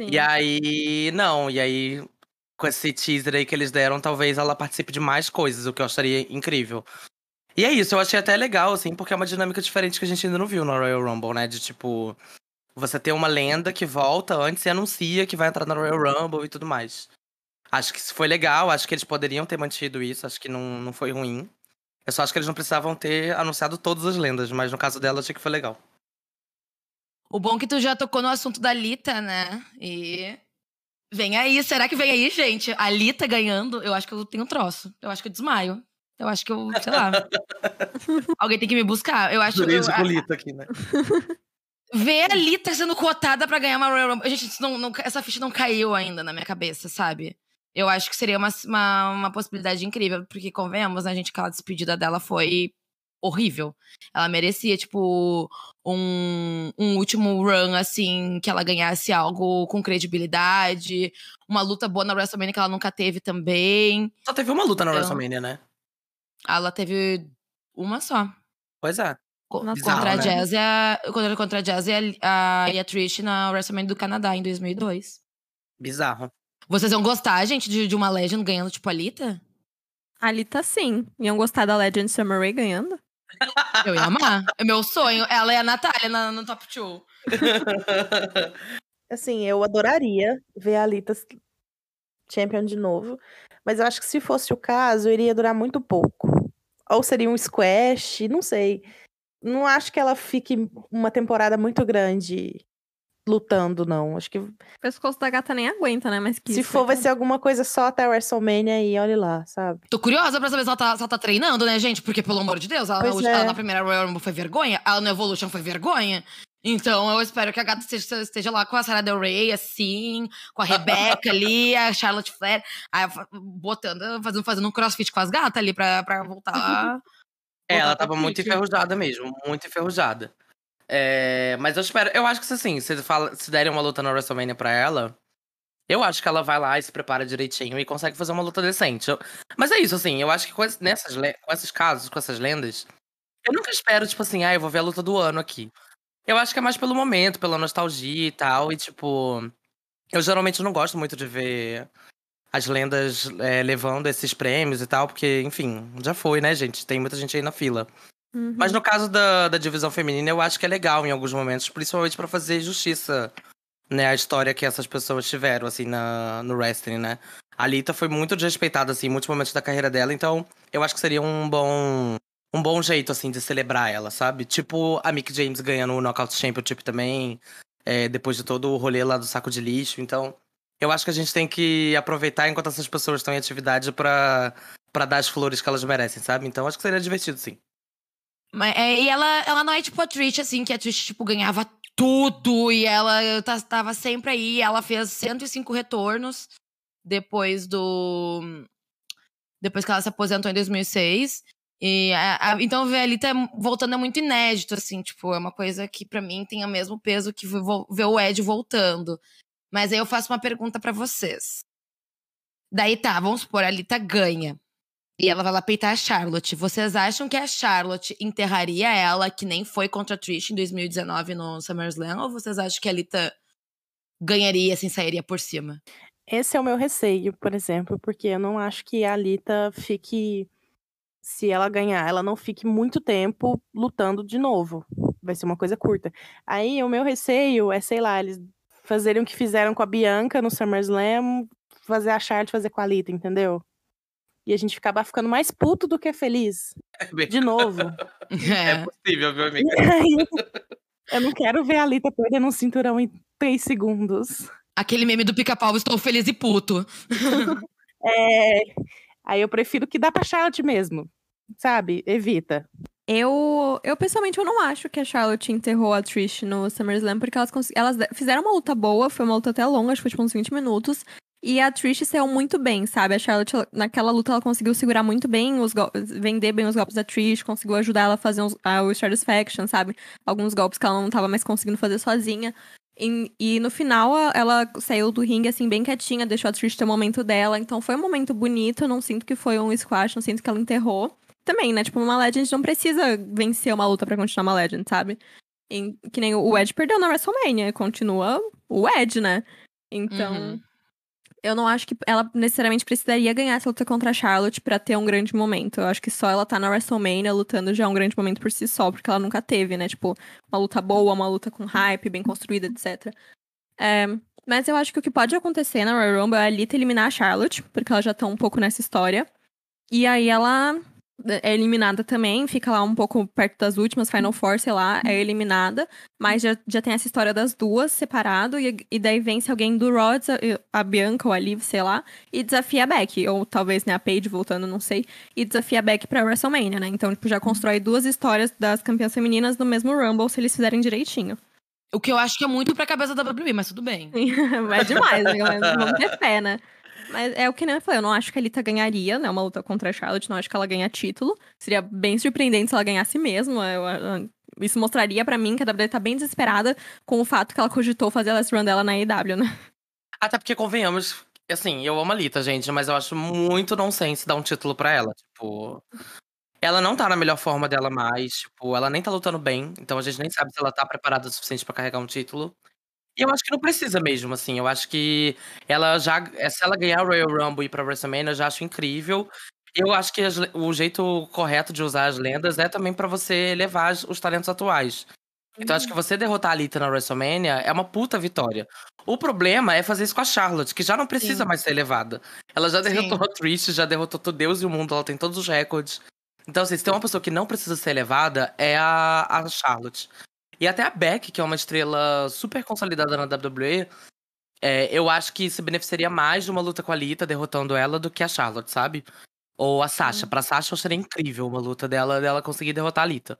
Sim. E aí, não, e aí, com esse teaser aí que eles deram, talvez ela participe de mais coisas, o que eu acharia incrível. E é isso, eu achei até legal, assim, porque é uma dinâmica diferente que a gente ainda não viu no Royal Rumble, né? De tipo, você ter uma lenda que volta antes e anuncia que vai entrar no Royal Rumble e tudo mais. Acho que isso foi legal, acho que eles poderiam ter mantido isso, acho que não, não foi ruim. Eu só acho que eles não precisavam ter anunciado todas as lendas, mas no caso dela, achei que foi legal. O bom é que tu já tocou no assunto da Lita, né? E. Vem aí, será que vem aí, gente? A Lita ganhando, eu acho que eu tenho um troço. Eu acho que eu desmaio. Eu acho que eu, sei lá. Alguém tem que me buscar. Eu acho eu, a- Lita aqui, né? Ver a Lita sendo cotada pra ganhar uma Royal Rumble. Gente, isso não- não- essa ficha não caiu ainda na minha cabeça, sabe? Eu acho que seria uma, uma, uma possibilidade incrível, porque convenhamos, né, gente, que aquela despedida dela foi horrível. Ela merecia, tipo, um, um último run, assim, que ela ganhasse algo com credibilidade, uma luta boa na WrestleMania que ela nunca teve também. Só teve uma luta na Então- WrestleMania, né? Ela teve uma só. Pois é. Co- Nossa, Contra a né? Jazz e a, contra, contra a Jazz e a, a, e a Trish na WrestleMania do Canadá em 2002. Bizarro. Vocês vão gostar, gente, de, de uma Legend ganhando tipo a Lita? A Lita, sim. Iam gostar da Legend Summer Rae ganhando? Eu ia amar. é meu sonho. Ela e a Natália na- no top 2. Assim, eu adoraria ver a Alita champion de novo, mas eu acho que se fosse o caso, iria durar muito pouco. Ou seria um squash, não sei. Não acho que ela fique uma temporada muito grande lutando, não. Acho que O pescoço da gata nem aguenta, né? Mas que se for, vai né? ser alguma coisa só até a WrestleMania e olhe lá, sabe? Tô curiosa pra saber se ela, tá, se ela tá treinando, né, gente? Porque, pelo amor de Deus, ela, na é. ela na primeira Royal Rumble foi vergonha, ela no Evolution foi vergonha. Então eu espero que a gata esteja, esteja lá com a Sarah Del Rey, assim, com a Rebecca ali, a Charlotte Flair, aí, botando, fazendo, fazendo um crossfit com as gatas ali pra, pra voltar. É, ela voltar pra tava muito enferrujada mesmo, muito enferrujada. É, mas eu espero, eu acho que assim, se, fala, se derem uma luta na WrestleMania pra ela, eu acho que ela vai lá e se prepara direitinho e consegue fazer uma luta decente. Eu- mas é isso, assim, eu acho que com, nessas, com esses casos, com essas lendas, eu nunca espero, tipo assim, ah, eu vou ver a luta do ano aqui. Eu acho que é mais pelo momento, pela nostalgia e tal, e tipo, eu geralmente não gosto muito de ver as lendas é, levando esses prêmios e tal, porque, enfim, já foi, né, gente? Tem muita gente aí na fila. Uhum. Mas no caso da, da divisão feminina, eu acho que é legal em alguns momentos, principalmente pra fazer justiça, né, a história que essas pessoas tiveram, assim, na, no wrestling, né? A Lita foi muito desrespeitada, assim, em muitos momentos da carreira dela, então eu acho que seria um bom um bom jeito, assim, de celebrar ela, sabe? Tipo a Mick James ganhando o Knockout Championship também, é, depois de todo o rolê lá do saco de lixo, então eu acho que a gente tem que aproveitar enquanto essas pessoas estão em atividade pra, pra dar as flores que elas merecem, sabe? Então acho que seria divertido, sim. É, e ela, ela não é tipo a Trish, assim, que a Trish, tipo, ganhava tudo e ela tá- tava sempre aí. Ela fez 105 retornos depois do. Depois que ela se aposentou em 2006. E a- a- então ver a Alita voltando é muito inédito, assim, tipo, é uma coisa que pra mim tem o mesmo peso que ver o Ed voltando. Mas aí eu faço uma pergunta pra vocês. Daí tá, vamos supor, a Alita ganha. E ela vai lá peitar a Charlotte. Vocês acham que a Charlotte enterraria ela, que nem foi contra a Trish em 2019 no SummerSlam? Ou vocês acham que a Lita ganharia, assim, sairia por cima? Esse é o meu receio, por exemplo, porque eu não acho que a Alita fique. Se ela ganhar, ela não fique muito tempo lutando de novo. Vai ser uma coisa curta. Aí o meu receio é, sei lá, eles fazerem o que fizeram com a Bianca no SummerSlam, fazer a Charlotte fazer com a Lita, entendeu? E a gente ficava ficando mais puto do que feliz. Bem, De novo. É É. possível? E aí, eu não quero ver a Lita perdendo um cinturão em três segundos. Aquele meme do pica-pau, estou feliz e puto. É, Aí eu prefiro que dá pra Charlotte mesmo. Sabe? Evita. Eu, eu pessoalmente eu não acho que a Charlotte enterrou a Trish no SummerSlam, porque elas, elas fizeram uma luta boa, foi uma luta até longa, acho que foi tipo uns 20 minutos. E a Trish saiu muito bem, sabe? A Charlotte, ela- naquela luta, ela conseguiu segurar muito bem os golpes, vender bem os golpes da Trish, conseguiu ajudar ela a fazer uns, a, o Satisfaction, sabe? Alguns golpes que ela não tava mais conseguindo fazer sozinha. E, e no final, ela saiu do ringue, assim, bem quietinha, deixou a Trish ter o momento dela. Então foi um momento bonito, eu não sinto que foi um squash, não sinto que ela enterrou. Também, né? Tipo, uma Legend não precisa vencer uma luta pra continuar uma Legend, sabe? Em- que nem o Edge perdeu na WrestleMania, continua o Edge, né? Então, Uhum. Eu não acho que ela necessariamente precisaria ganhar essa luta contra a Charlotte pra ter um grande momento. Eu acho que só ela tá na WrestleMania lutando já é um grande momento por si só, porque ela nunca teve, né? Tipo, uma luta boa, uma luta com hype, bem construída, etc. É, mas eu acho que o que pode acontecer na Royal Rumble é a Lita eliminar a Charlotte, porque ela já tá um pouco nessa história. E aí ela é eliminada também, fica lá um pouco perto das últimas, Final Four, sei lá, é eliminada. Mas já, já tem essa história das duas separado, e, e daí vence alguém do Rods, a, a Bianca ou a Liv, sei lá, e desafia a Beck. Ou talvez, né, a Paige voltando, não sei. E desafia a Beck pra WrestleMania, né? Então, tipo, já constrói duas histórias das campeãs femininas no mesmo Rumble, se eles fizerem direitinho. O que eu acho que é muito pra cabeça da WWE, mas tudo bem. é demais, né? Mas vamos ter fé, né? Mas é o que nem eu falei, eu não acho que a Lita ganharia, né? Uma luta contra a Charlotte, não acho que ela ganha título. Seria bem surpreendente se ela ganhasse mesmo. eu- eu- isso mostraria pra mim que a WWE tá bem desesperada com o fato que ela cogitou fazer a last run dela na AEW, né? Até porque, convenhamos, assim, eu amo a Lita, gente, mas eu acho muito nonsense dar um título pra ela. Tipo. Ela não tá na melhor forma dela mais, tipo, ela nem tá lutando bem, então a gente nem sabe se ela tá preparada o suficiente pra carregar um título. E eu acho que não precisa mesmo, assim. Eu acho que ela já. Se ela ganhar o Royal Rumble e ir pra WrestleMania, eu já acho incrível. Eu acho que as o jeito correto de usar as lendas é também pra você elevar as- os talentos atuais. Então acho que você derrotar a Lita na WrestleMania é uma puta vitória. O problema é fazer isso com a Charlotte, que já não precisa Sim. mais ser elevada. Ela já Sim. derrotou a Trish, já derrotou todo Deus e o mundo, ela tem todos os recordes. Então, assim, se tem uma pessoa que não precisa ser elevada, é a, a Charlotte. E até a Beck, que é uma estrela super consolidada na WWE, é, eu acho que se beneficiaria mais de uma luta com a Lita derrotando ela do que a Charlotte, sabe? Ou a Sasha. Pra Sasha, eu acharia incrível uma luta dela, dela conseguir derrotar a Lita.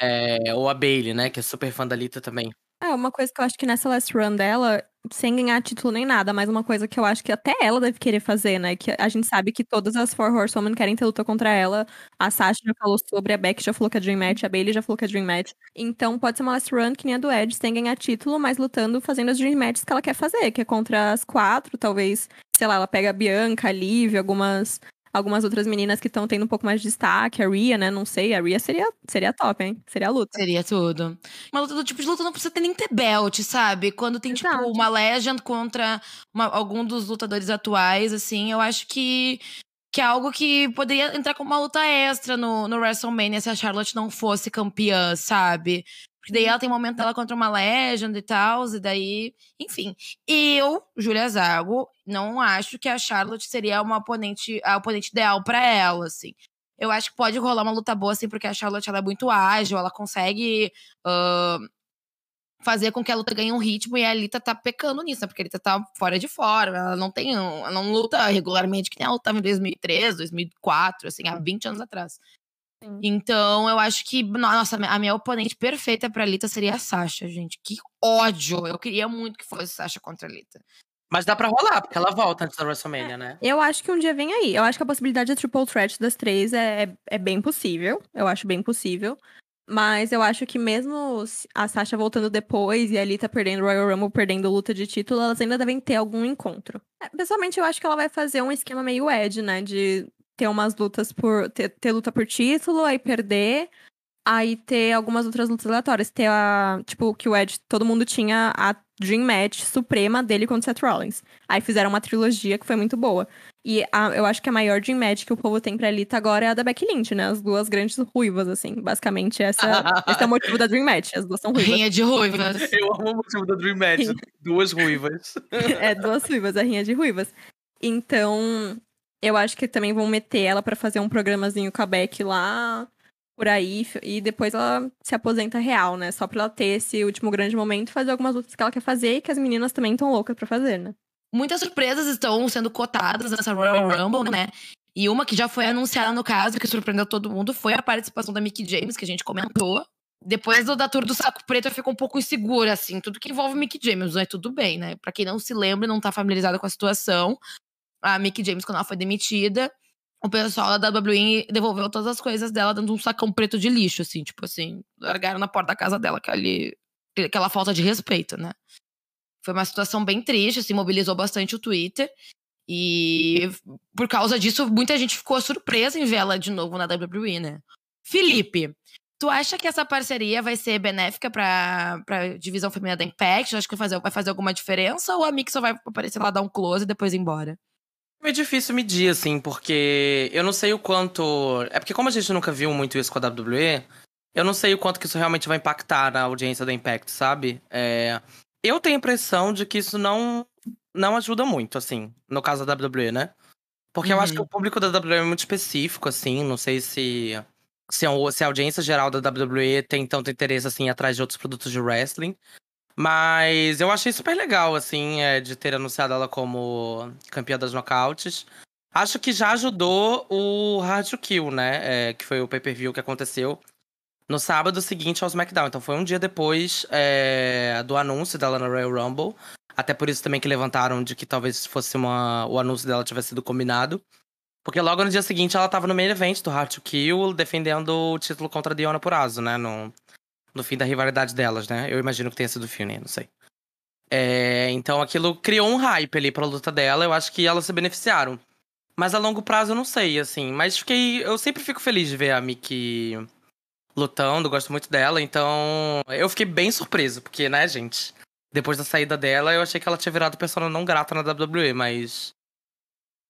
É, ou a Bailey, né? Que é super fã da Lita também. É, uma coisa que eu acho que nessa last run dela, sem ganhar título nem nada, mas uma coisa que eu acho que até ela deve querer fazer, né? Que a gente sabe que todas as Four Horsewomen querem ter luta contra ela. A Sasha já falou sobre, a Beck já falou que é Dream Match, a Bailey já falou que é Dream Match. Então pode ser uma last run que nem a do Edge, sem ganhar título, mas lutando, fazendo as Dream Matches que ela quer fazer, que é contra as quatro, talvez, sei lá, ela pega a Bianca, a Liv, algumas. Algumas outras meninas que estão tendo um pouco mais de destaque, a Rhea, né? Não sei, a Rhea seria, seria top, hein? Seria a luta. Seria tudo. Uma luta do tipo de luta não precisa ter nem ter belt, sabe? Quando tem, Exato. tipo, uma legend contra uma- algum dos lutadores atuais, assim, eu acho que, que é algo que poderia entrar como uma luta extra no, no WrestleMania se a Charlotte não fosse campeã, sabe? Daí ela tem momento dela contra uma legend e tal, e daí. Enfim. Eu, Julia Zago, não acho que a Charlotte seria uma oponente, a oponente ideal pra ela, assim. Eu acho que pode rolar uma luta boa, assim, porque a Charlotte ela é muito ágil, ela consegue ah, fazer com que a luta ganhe um ritmo e a Alita tá pecando nisso, né? Porque a Alita tá fora de fora, ela não tem, um- ela não luta regularmente, que nem ela lutava em 2003, 2004, assim, há 20 anos atrás. Sim. Então, eu acho que, nossa, a minha oponente perfeita pra Alita seria a Sasha, gente. Que ódio! Eu queria muito que fosse Sasha contra a Alita. Mas dá pra rolar, porque ela volta antes da WrestleMania, né? Eu acho que um dia vem aí. Eu acho que a possibilidade de triple threat das três é, é, é bem possível. Eu acho bem possível. Mas eu acho que mesmo se a Sasha voltando depois e a Lita perdendo o Royal Rumble, perdendo luta de título, elas ainda devem ter algum encontro. É, pessoalmente, eu acho que ela vai fazer um esquema meio Ed, né? De ter umas lutas por. ter, ter luta por título, aí perder. Aí ter algumas outras lutas aleatórias. Ter a. Tipo, que o Ed, todo mundo tinha a Dream Match suprema dele contra o Seth Rollins. Aí fizeram uma trilogia que foi muito boa. E a- eu acho que a maior Dream Match que o povo tem pra Lita agora é a da Becky Lynch, né? As duas grandes ruivas, assim. Basicamente, essa, esse é o motivo da Dream Match. As duas são ruivas. Rinha de ruivas. Eu amo o motivo da Dream Match. Duas ruivas. é, duas ruivas, a rinha de ruivas. Então, eu acho que também vão meter ela pra fazer um programazinho com a Beck lá por aí e depois ela se aposenta real, né? Só pra ela ter esse último grande momento, fazer algumas lutas que ela quer fazer e que as meninas também estão loucas pra fazer, né? Muitas surpresas estão sendo cotadas nessa Royal Rumble, né? E uma que já foi anunciada no caso, que surpreendeu todo mundo, foi a participação da Mickey James, que a gente comentou. Depois do, da tour do saco preto, eu fico um pouco insegura, assim. Tudo que envolve Mickey James, é tudo bem, né? Pra quem não se lembra, não tá familiarizado com a situação, a Mickey James, quando ela foi demitida, o pessoal da WWE devolveu todas as coisas dela de um sacão preto de lixo, assim. Tipo assim, largaram na porta da casa dela, aquele, aquela falta de respeito, né? Foi uma situação bem triste, assim, mobilizou bastante o Twitter. E por causa disso, muita gente ficou surpresa em ver ela de novo na WWE, né? Felipe, tu acha que essa parceria vai ser benéfica pra, pra divisão feminina da Impact? Acho que vai fazer, vai fazer alguma diferença? Ou a Mick só vai aparecer lá, dar um close e depois ir embora? É difícil medir, assim, porque eu não sei o quanto. É porque, como a gente nunca viu muito isso com a WWE, eu não sei o quanto que isso realmente vai impactar na audiência da Impact, sabe? É... Eu tenho a impressão de que isso não não ajuda muito, assim, no caso da WWE, né? Porque uhum. eu acho que o público da WWE é muito específico, assim, não sei se, se, a, se a audiência geral da WWE tem tanto interesse, assim, atrás de outros produtos de wrestling. Mas eu achei super legal, assim, é, de ter anunciado ela como campeã das nocautes. Acho que já ajudou o Hard Kill, né? É, que foi o pay-per-view que aconteceu no sábado seguinte ao SmackDown. Então foi um dia depois é, do anúncio dela no Royal Rumble. Até por isso também que levantaram de que talvez fosse uma. O anúncio dela tivesse sido combinado. Porque logo no dia seguinte ela tava no main event do Hard to Kill, defendendo o título contra a Diona Purazo, né? No, no fim da rivalidade delas, né? Eu imagino que tenha sido o fim, né? Não sei. É, então aquilo criou um hype ali pra luta dela. Eu acho que elas se beneficiaram. Mas a longo prazo eu não sei, assim. Mas fiquei. Eu sempre fico feliz de ver a Mickey lutando, gosto muito dela. Então eu fiquei bem surpreso, porque, né, gente? Depois da saída dela, eu achei que ela tinha virado pessoa não grata na WWE, mas.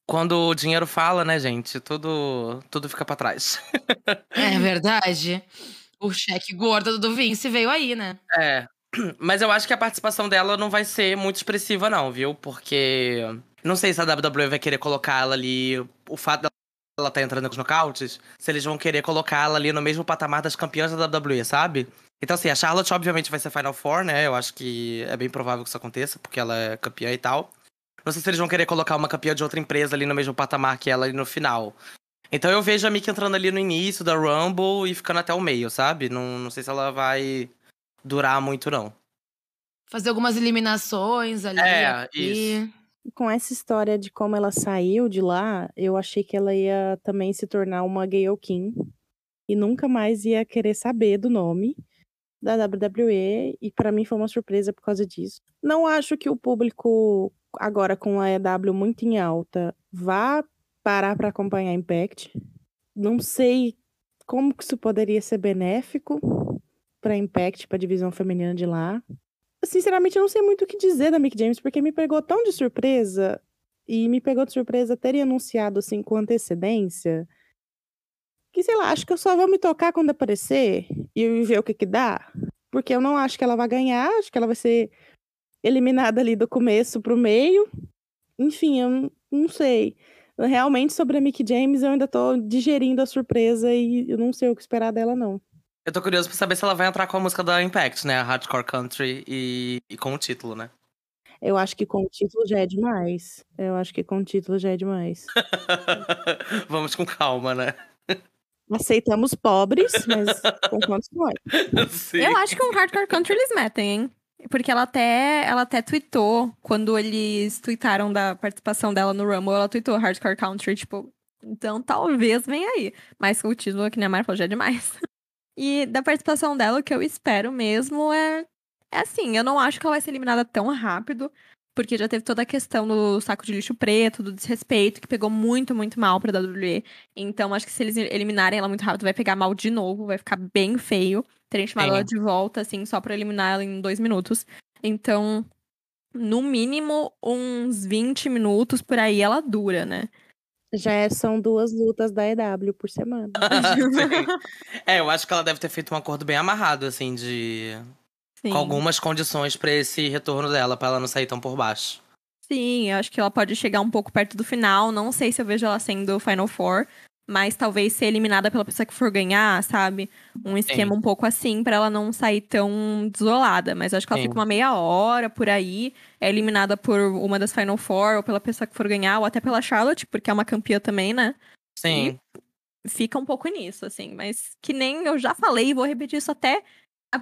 Quando o dinheiro fala, né, gente? Tudo, tudo fica para trás. é verdade. O cheque gordo do Vince veio aí, né? É. Mas eu acho que a participação dela não vai ser muito expressiva, não, viu? Porque. Não sei se a WWE vai querer colocar ela ali. O fato dela ela tá entrando nos nocautes, se eles vão querer colocar ela ali no mesmo patamar das campeãs da WWE, sabe? Então, assim, a Charlotte obviamente vai ser Final Four, né? Eu acho que é bem provável que isso aconteça, porque ela é campeã e tal. Não sei se eles vão querer colocar uma campeã de outra empresa ali no mesmo patamar que ela ali no final. Então eu vejo a Mickey entrando ali no início da Rumble e ficando até o meio, sabe? Não, não sei se ela vai durar muito, não. Fazer algumas eliminações ali. É, aqui. isso. Com essa história de como ela saiu de lá, eu achei que ela ia também se tornar uma Gayle King. E nunca mais ia querer saber do nome da WWE e para mim foi uma surpresa por causa disso. Não acho que o público agora com a EW muito em alta vá parar para acompanhar Impact. Não sei como que isso poderia ser benéfico para Impact, para a divisão feminina de lá. Sinceramente, eu não sei muito o que dizer da Mick James porque me pegou tão de surpresa e me pegou de surpresa terem anunciado assim com antecedência que, sei lá, acho que eu só vou me tocar quando aparecer e ver o que que dá. Porque eu não acho que ela vai ganhar, acho que ela vai ser eliminada ali do começo pro meio. Enfim, eu não sei. Realmente, sobre a Mickey James, eu ainda tô digerindo a surpresa e eu não sei o que esperar dela, não. Eu tô curioso pra saber se ela vai entrar com a música da Impact, né? A Hardcore Country e, e com o título, né? Eu acho que com o título já é demais. Eu acho que com o título já é demais. Vamos com calma, né? Aceitamos pobres, mas com quantos? Eu acho que um Hardcore Country eles metem, hein? Porque ela até, ela até tweetou, quando eles tweetaram da participação dela no Rumble, ela tweetou Hardcore Country, tipo, então talvez venha aí. Mas o título aqui na Marvel já é demais. E da participação dela, o que eu espero mesmo é. É assim, eu não acho que ela vai ser eliminada tão rápido porque já teve toda a questão do saco de lixo preto, do desrespeito, que pegou muito, muito mal pra WWE. Então, acho que se eles eliminarem ela muito rápido, vai pegar mal de novo, vai ficar bem feio. Terem chamado ela de volta, assim, só pra eliminar ela em dois minutos. Então, no mínimo, uns 20 minutos por aí ela dura, né? Já é, são duas lutas da EW por semana. é, eu acho que ela deve ter feito um acordo bem amarrado, assim, de Sim. com algumas condições para esse retorno dela, para ela não sair tão por baixo. Sim, eu acho que ela pode chegar um pouco perto do final. Não sei se eu vejo ela sendo Final Four, mas talvez ser eliminada pela pessoa que for ganhar, sabe? Um esquema Sim. um pouco assim pra ela não sair tão desolada. Mas acho que ela Sim. fica uma meia hora por aí, é eliminada por uma das Final Four, ou pela pessoa que for ganhar, ou até pela Charlotte, porque é uma campeã também, né? Sim. Fica um pouco nisso, assim. Mas que nem eu já falei, e vou repetir isso até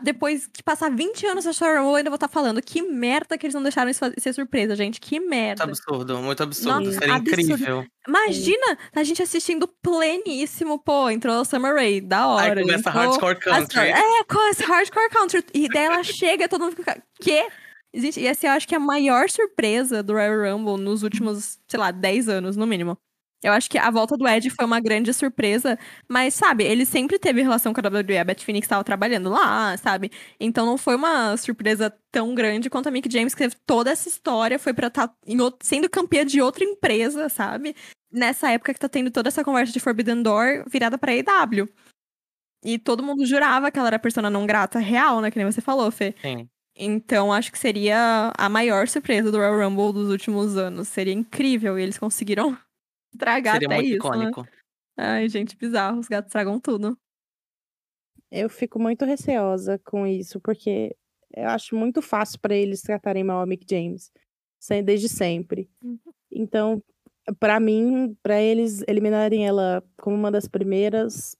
depois que passar 20 anos a Royal Rumble, eu ainda vou estar falando. Que merda que eles não deixaram isso ser surpresa, gente. Que Muito merda. absurdo, muito absurdo. Nossa, Seria absurdo. incrível. Imagina a gente assistindo pleníssimo, pô, entrou a Summer Rae, da Aí hora. começa entrou Hardcore Country. É, com esse Hardcore Country. E daí ela chega e todo mundo fica, quê? Gente, e essa eu acho que é a maior surpresa do Royal Rumble nos últimos, sei lá, 10 anos, no mínimo. Eu acho que a volta do Ed foi uma grande surpresa, mas, sabe, ele sempre teve relação com a WWE. A Beth Phoenix estava trabalhando lá, sabe? Então não foi uma surpresa tão grande quanto a Mick James, que teve toda essa história, foi pra estar sendo campeã de outra empresa, sabe? Nessa época que tá tendo toda essa conversa de Forbidden Door virada pra AEW. E todo mundo jurava que ela era persona não grata real, né? Que nem você falou, Fê. Sim. Então, acho que seria a maior surpresa do Royal Rumble dos últimos anos. Seria incrível e eles conseguiram estragar Seria até muito isso, né? icônico. Ai, gente, bizarro. Os gatos estragam tudo. Eu fico muito receosa com isso, porque eu acho muito fácil para eles tratarem mal a Mick James, sem- desde sempre. Uhum. Então, para mim, para eles eliminarem ela como uma das primeiras,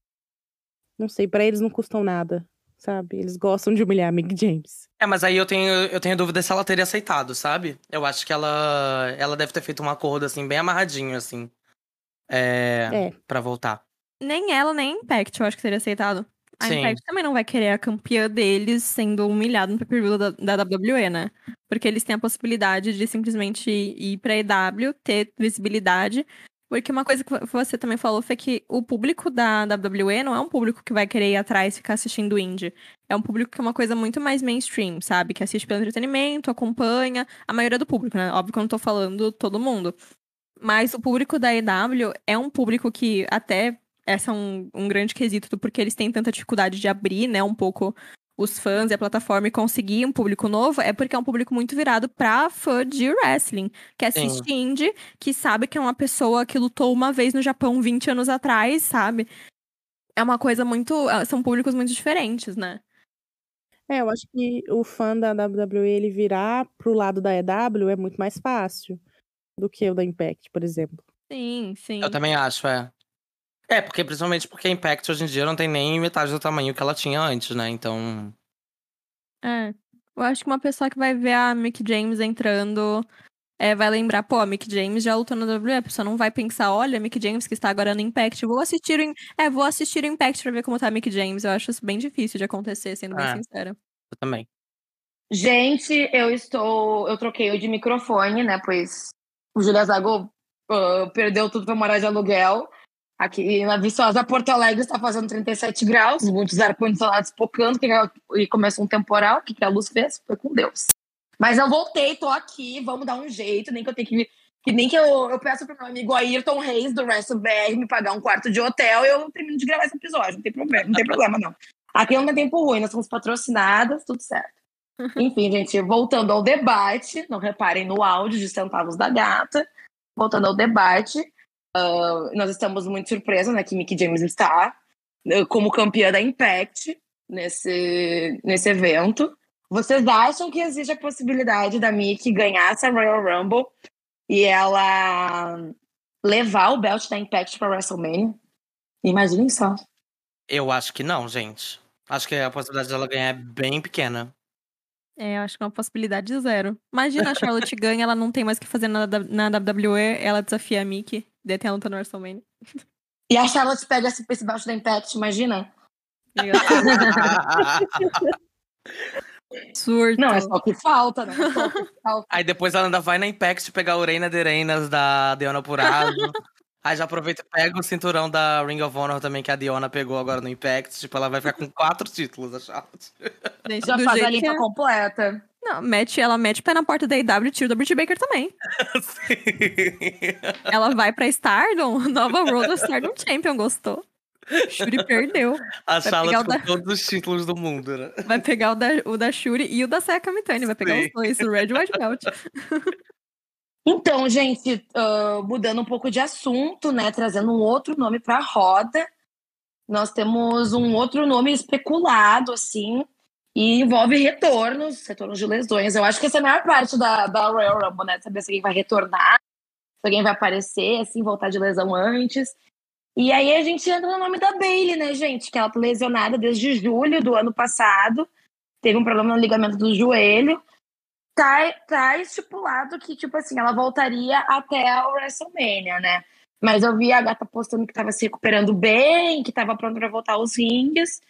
não sei, para eles não custam nada, sabe? Eles gostam de humilhar a Mick James. É, mas aí eu tenho, eu tenho dúvida se ela teria aceitado, sabe? Eu acho que ela, ela deve ter feito um acordo, assim, bem amarradinho, assim. É. É. Pra voltar. Nem ela, nem a Impact, eu acho que seria aceitado. A Sim. Impact também não vai querer a campeã deles sendo humilhada no pay-per-view da, da WWE, né? Porque eles têm a possibilidade de simplesmente ir pra EW, ter visibilidade. Porque uma coisa que você também falou foi que o público da WWE não é um público que vai querer ir atrás e ficar assistindo indie. É um público que é uma coisa muito mais mainstream, sabe? Que assiste pelo entretenimento, acompanha. A maioria do público, né? Óbvio que eu não tô falando todo mundo. Mas o público da EW é um público que até essa é um, um grande quesito do porquê eles têm tanta dificuldade de abrir, né, um pouco os fãs e a plataforma e conseguir um público novo, é porque é um público muito virado pra fã de wrestling, que assiste indie, que sabe que é uma pessoa que lutou uma vez no Japão 20 anos atrás, sabe? É uma coisa muito. São públicos muito diferentes, né? É, eu acho que o fã da WWE ele virar pro lado da EW é muito mais fácil do que o da Impact, por exemplo. Sim, sim. Eu também acho, é. É, porque principalmente porque a Impact hoje em dia não tem nem metade do tamanho que ela tinha antes, né? Então. É. Eu acho que uma pessoa que vai ver a Mick James entrando é, vai lembrar, pô, a Mick James já lutou na WWE. A pessoa não vai pensar, olha, a Mick James que está agora no Impact, vou assistir o, In- é, vou assistir o Impact pra ver como tá a Mick James. Eu acho isso bem difícil de acontecer, sendo bem É. sincera. Eu também. Gente, eu estou. Eu troquei o de microfone, né? Pois o Julia Zago ah, perdeu tudo para morar de aluguel. Aqui na Viçosa, Porto Alegre está fazendo 37 graus, muitos ar-condicionados pocando, e começou um temporal. O que, a luz fez? Foi com Deus. Mas eu voltei, tô aqui, vamos dar um jeito, nem que eu tenha que. que nem que eu, eu peço pro meu amigo Ayrton Reis, do WrestleBR, me pagar um quarto de hotel eu termino de gravar esse episódio. Não tem problema, não tem problema, não. Aqui não tem tempo ruim, nós somos patrocinadas, tudo certo. Enfim, gente, voltando ao debate, não reparem no áudio de centavos da gata. Voltando ao debate, ah, nós estamos muito surpresos, né, que Mickey James está eh, como campeã da Impact nesse, nesse evento. Vocês acham que existe a possibilidade da Mickey ganhar essa Royal Rumble e ela levar o belt da Impact para WrestleMania? Imaginem só. Eu acho que não, gente. Acho que a possibilidade dela ganhar é bem pequena. É, eu acho que é uma possibilidade zero. Imagina a Charlotte ganha, ela não tem mais o que fazer na, na WWE, ela desafia a Mickey, daí tem a luta no WrestleMania. E a Charlotte pega esse, belt da Impact, imagina? Surto. Não, é só o que falta, né? É que falta. Aí depois ela ainda vai na Impact pegar a Urena de Reinas da Diona Purado. Aí já aproveita e pega o cinturão da Ring of Honor também, que a Diona pegou agora no Impact. Tipo, ela vai ficar com quatro títulos, a Charlotte. Já faz a limpa é- completa. Não, mete, ela mete o pé na porta da IW e tira o da Britt Baker também. Ela vai pra Stardom, nova Road of Stardom Champion, gostou? Shuri perdeu. a pegar Charlotte com da- todos os títulos do mundo, né? Vai pegar o da, o da Shuri e o da Seka Mitani, vai pegar Sim. os dois, o Red e o White Belt. Então, gente, uh, mudando um pouco de assunto, né? Trazendo um outro nome para a roda. Nós temos um outro nome especulado, assim, e envolve retornos, retornos de lesões. Eu acho que essa é a maior parte da, da Royal Rumble, né? Saber se alguém vai retornar, se alguém vai aparecer, assim, voltar de lesão antes. E aí a gente entra no nome da Bailey, né, gente? Que ela tá lesionada desde julho do ano passado. Teve um problema no ligamento do joelho tá, tá estipulado que, tipo assim, ela voltaria até o WrestleMania, né? Mas eu vi a gata postando que tava se recuperando bem, que tava pronta para voltar aos rings.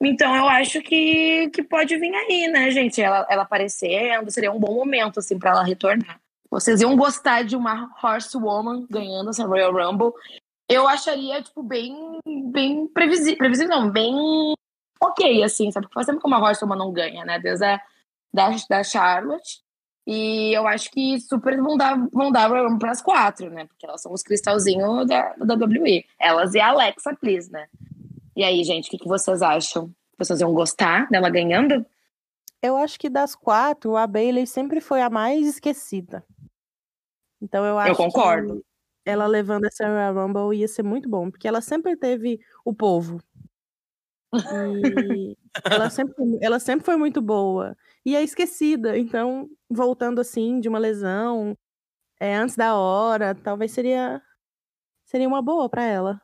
Então eu acho que, que pode vir aí, né, gente? Ela, ela aparecendo, seria um bom momento, assim, para ela retornar. Vocês iam gostar de uma Horsewoman ganhando essa Royal Rumble. Eu acharia, tipo, bem, bem previsível, previsível não, bem ok, assim, sabe? Porque faz tempo que uma Horsewoman não ganha, né? Desde a da, da Charlotte. E eu acho que super vão dar, vão dar para as quatro, né? Porque elas são os cristalzinhos da, da WWE. Elas e a Alexa, please, né? E aí, gente, o que, que vocês acham? Vocês iam gostar dela ganhando? Eu acho que das quatro, a Bailey sempre foi a mais esquecida. Então eu acho eu concordo. que ela levando essa Royal Rumble ia ser muito bom, porque ela sempre teve o povo. Ela, sempre, ela sempre foi muito boa e é esquecida. Então, voltando assim de uma lesão é, antes da hora, talvez seria seria uma boa para ela.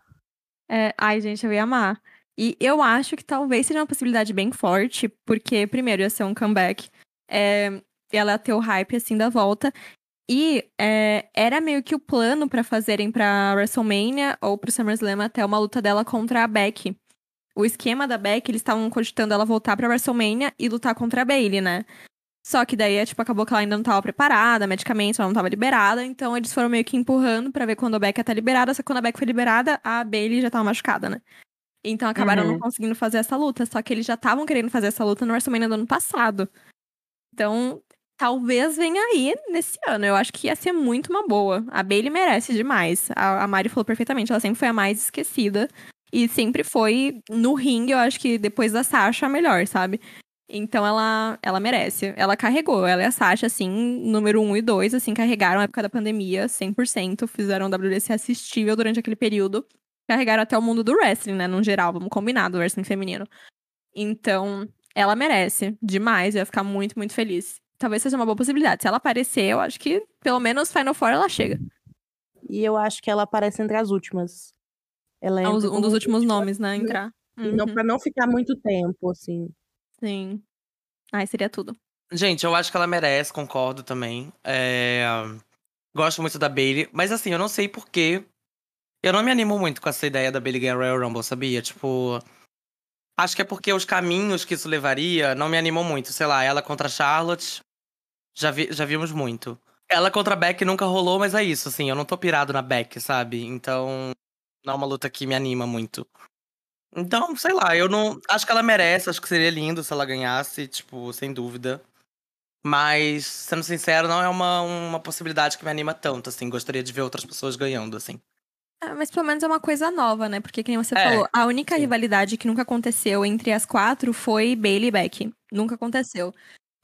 É, ai, gente, eu ia amar. E eu acho que talvez seja uma possibilidade bem forte, porque, primeiro, ia ser um comeback. É, ela ter o hype, assim, da volta. E é, era meio que o plano para fazerem pra WrestleMania ou pro SummerSlam até uma luta dela contra a Becky o esquema da Beck, eles estavam cogitando ela voltar pra WrestleMania e lutar contra a Bailey, né? Só que daí, tipo, acabou que ela ainda não tava preparada, medicamentos, ela não tava liberada, então eles foram meio que empurrando para ver quando a Beck ia estar liberada, só que quando a Beck foi liberada, a Bailey já tava machucada, né? Então acabaram uhum. não conseguindo fazer essa luta, só que eles já estavam querendo fazer essa luta no WrestleMania do ano passado. Então, talvez venha aí nesse ano. Eu acho que ia ser muito uma boa. A Bailey merece demais. A, a Mari falou perfeitamente, ela sempre foi a mais esquecida. E sempre foi no ringue, eu acho que depois da Sasha, a melhor, sabe? Então ela, ela merece. Ela carregou. Ela e a Sasha, assim, número 1 um e 2, assim, carregaram na época da pandemia, 100%. Fizeram o WDC assistível durante aquele período. Carregaram até o mundo do wrestling, né? No geral, vamos combinar, do wrestling feminino. Então, ela merece demais. Eu ia ficar muito, muito feliz. Talvez seja uma boa possibilidade. Se ela aparecer, eu acho que pelo menos Final Four ela chega. E eu acho que ela aparece entre as últimas. Ela é um, dos últimos nomes, né? Entrar. Uhum. Não, pra não ficar muito tempo, assim. Sim. Ai, seria tudo. Gente, eu acho que ela merece, concordo também. É... Gosto muito da Bailey, mas assim, eu não sei porquê. Eu não me animo muito com essa ideia da Bailey ganhar Royal Rumble, sabia? Tipo. Acho que é porque os caminhos que isso levaria não me animam muito. Sei lá, ela contra Charlotte. Já, vi, já vimos muito. Ela contra Beck nunca rolou, mas é isso, assim. Eu não tô pirado na Beck, sabe? Então. Não é uma luta que me anima muito. Então, sei lá, eu não. Acho que ela merece, acho que seria lindo se ela ganhasse, tipo, sem dúvida. Mas, sendo sincero, não é uma, uma possibilidade que me anima tanto, assim. Gostaria de ver outras pessoas ganhando, assim. É, mas pelo menos é uma coisa nova, né? Porque, como você é, falou, a única sim. rivalidade que nunca aconteceu entre as quatro foi Bailey e Becky. Nunca aconteceu.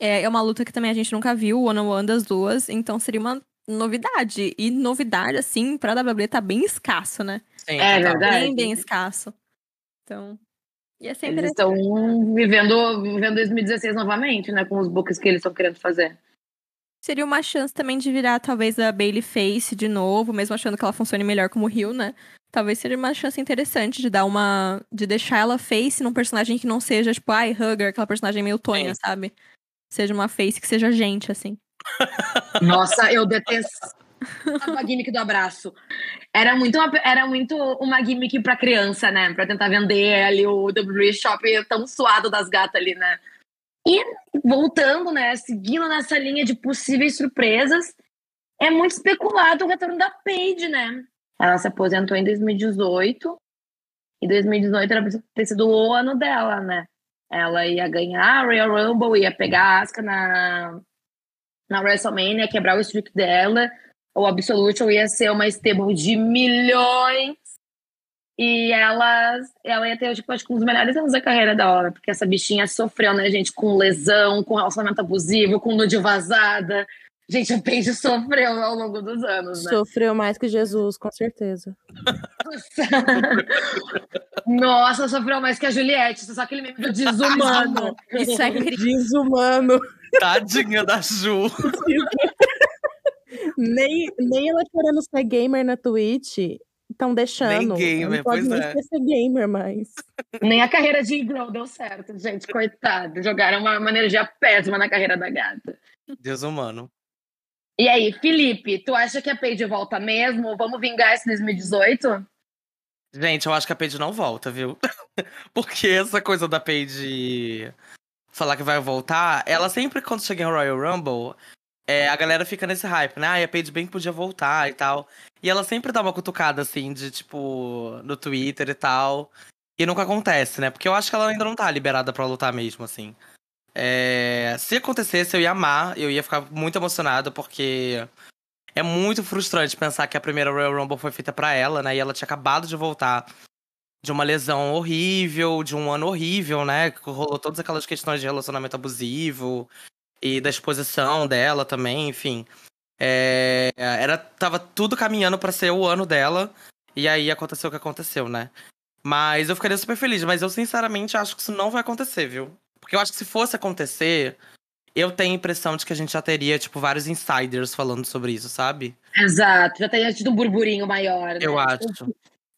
É, é uma luta que também a gente nunca viu, o one on one das duas. Então seria uma novidade. E novidade, assim, pra WWE tá bem escasso, né? Sim, é verdade. Bem, bem escasso. Então, ia ser Eles estão vivendo, vivendo 2016 novamente, né? Com os books que eles estão querendo fazer. Seria uma chance também de virar, talvez, a Bailey Face de novo, mesmo achando que ela funcione melhor como Rio, né? Talvez seria uma chance interessante de dar uma. de deixar ela face num personagem que não seja, tipo, ai, Hugger, aquela personagem meio tonha, sabe? Seja uma face que seja gente, assim. Nossa, eu detesto a gimmick do abraço. Era muito uma, era muito uma gimmick pra criança, né? Pra tentar vender ali o WWE Shop tão suado das gatas ali, né? E voltando, né? Seguindo nessa linha de possíveis surpresas, é muito especulado o retorno da Paige, né? Ela se aposentou em 2018. E 2018 era ter sido o ano dela, né? Ela ia ganhar a Royal Rumble, ia pegar a Asuka na, na WrestleMania, quebrar o streak dela o Absolution ia ser uma stable de milhões e ela, ela ia ter, tipo, acho que um dos melhores anos da carreira da hora, porque essa bichinha sofreu, né, gente, com lesão, com relacionamento abusivo, com nude vazada. Gente, a Paige sofreu ao longo dos anos, né? Sofreu mais que Jesus, com certeza. Nossa, sofreu mais que a Juliette. Só aquele meme do desumano. Isso é cri... Desumano. Tadinha da Ju. nem, nem ela querendo ser gamer na Twitch estão deixando. Nem gamer, não pode pois nem é. ser gamer mais. Nem a carreira de Girl deu certo, gente. Coitado. Jogaram uma, uma energia péssima na carreira da gata. Deus humano. E aí, Felipe, tu acha que a Paige volta mesmo? Vamos vingar esse 2018? Gente, eu acho que a Paige não volta, viu? Porque essa coisa da Paige falar que vai voltar, ela sempre, quando chega em Royal Rumble, é, a galera fica nesse hype, né? Ai, a Paige bem podia voltar e tal. E ela sempre dá uma cutucada, assim, de tipo, no Twitter e tal. E nunca acontece, né? Porque eu acho que ela ainda não tá liberada pra lutar mesmo, assim. É, se acontecesse, eu ia amar, eu ia ficar muito emocionado, porque é muito frustrante pensar que a primeira Royal Rumble foi feita pra ela, né? E ela tinha acabado de voltar de uma lesão horrível, de um ano horrível, né? Que rolou todas aquelas questões de relacionamento abusivo e da exposição dela também, enfim. É, era, tava tudo caminhando pra ser o ano dela, e aí aconteceu o que aconteceu, né? Mas eu ficaria super feliz, mas eu sinceramente acho que isso não vai acontecer, viu? Porque eu acho que se fosse acontecer, eu tenho a impressão de que a gente já teria, tipo, vários insiders falando sobre isso, sabe? Exato. Já teria tido um burburinho maior, né? Eu acho.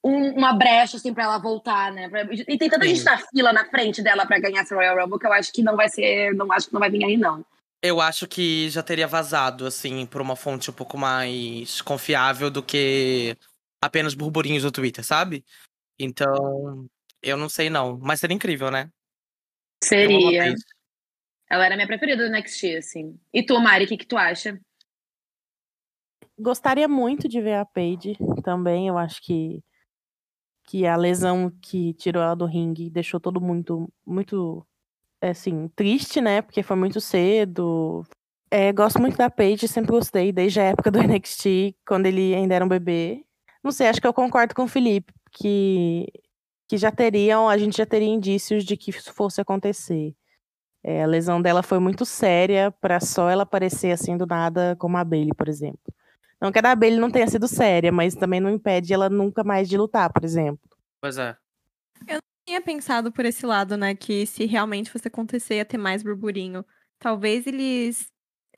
um- uma brecha, assim, pra ela voltar, né? E tem tanta Sim. gente na fila, na frente dela pra ganhar essa Royal Rumble, que eu acho que não vai ser... Não acho que não vai vir aí, não. Eu acho que já teria vazado, assim, por uma fonte um pouco mais confiável do que apenas burburinhos do Twitter, sabe? Então, eu não sei não. Mas seria incrível, né? Seria. Ela era minha preferida do NXT, assim. E tu, Mari, o que, que tu acha? Gostaria muito de ver a Paige também. Eu acho que, que a lesão que tirou ela do ringue deixou todo mundo muito, assim, triste, né? Porque foi muito cedo. É, gosto muito da Paige, sempre gostei, desde a época do NXT, quando ele ainda era um bebê. Não sei, acho que eu concordo com o Felipe, que, que já teriam, a gente já teria indícios de que isso fosse acontecer. É, a lesão dela foi muito séria para só ela aparecer assim do nada, como a Bailey, por exemplo. Não que a da Bailey não tenha sido séria, mas também não impede ela nunca mais de lutar, por exemplo. Pois é. tinha pensado por esse lado, né? Que se realmente fosse acontecer, ia ter mais burburinho. Talvez eles.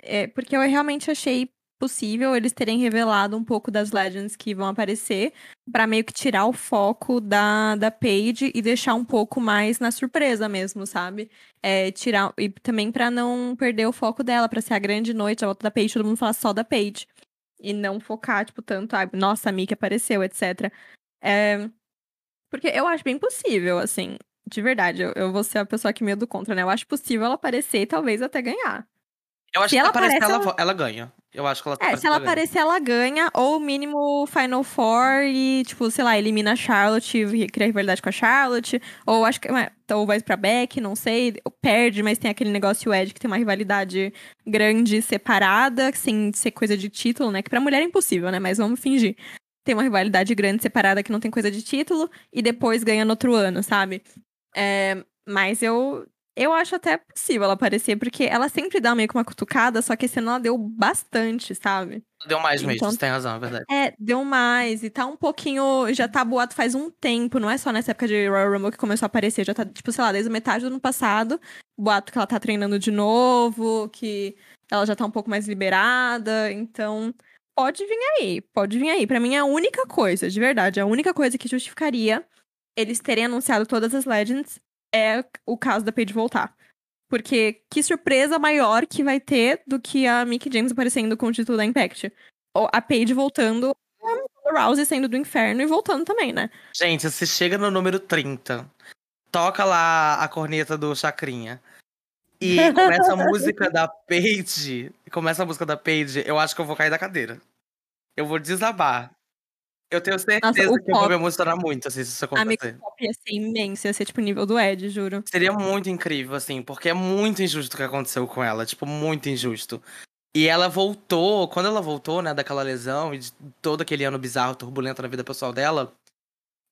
é, porque eu realmente achei possível eles terem revelado um pouco das Legends que vão aparecer, pra meio que tirar o foco da, da Paige e deixar um pouco mais na surpresa mesmo, sabe? É, tirar. E também pra não perder o foco dela, pra ser a grande noite, a volta da Paige, todo mundo falar só da Paige. E não focar, tipo, tanto, ah, nossa, a Mickey apareceu, etc. É, porque eu acho bem possível, assim, de verdade. Eu, eu vou ser a pessoa que meio do contra, né? Eu acho possível ela aparecer e talvez até ganhar. Eu acho Se que ela aparecer, aparece, ela, ela- ganha. Eu acho que ela É, aparecer, se ela aparecer, ela ganha, ou mínimo Final Four e, tipo, sei lá, elimina a Charlotte e cria rivalidade com a Charlotte. Ou acho que. Ou vai pra Beck, não sei. Perde, mas tem aquele negócio Ed que tem uma rivalidade grande separada, sem ser coisa de título, né? Que pra mulher é impossível, né? Mas vamos fingir. Tem uma rivalidade grande separada que não tem coisa de título, e depois ganha no outro ano, sabe? É, mas eu. Eu acho até possível ela aparecer, porque ela sempre dá meio que uma cutucada, só que esse ano ela deu bastante, sabe? Deu mais mesmo, Então- você tem razão, é verdade. É, deu mais. E tá um pouquinho. Já tá boato faz um tempo, não é só nessa época de Royal Rumble que começou a aparecer. Já tá, tipo, sei lá, desde a metade do ano passado. Boato que ela tá treinando de novo, que ela já tá um pouco mais liberada. Então, pode vir aí, pode vir aí. Pra mim, é a única coisa, de verdade, a única coisa que justificaria eles terem anunciado todas as Legends é o caso da Paige voltar. Porque que surpresa maior que vai ter do que a Mickey James aparecendo com o título da Impact. Ou a Paige voltando, a Rousey saindo do inferno e voltando também, né? Gente, se chega no número 30, toca lá a corneta do Chacrinha. E começa a música da Paige. Começa a música da Paige, eu acho que eu vou cair da cadeira. Eu vou desabar. Eu tenho certeza o que pop- me emocionar muito assim, se isso A Mickey acontecer. Pop ia ser imenso, ia ser tipo nível do Ed, juro. Seria muito incrível, assim, porque é muito injusto o que aconteceu com ela. Tipo, muito injusto. E ela voltou, quando ela voltou, né, daquela lesão e de todo aquele ano bizarro, turbulento na vida pessoal dela,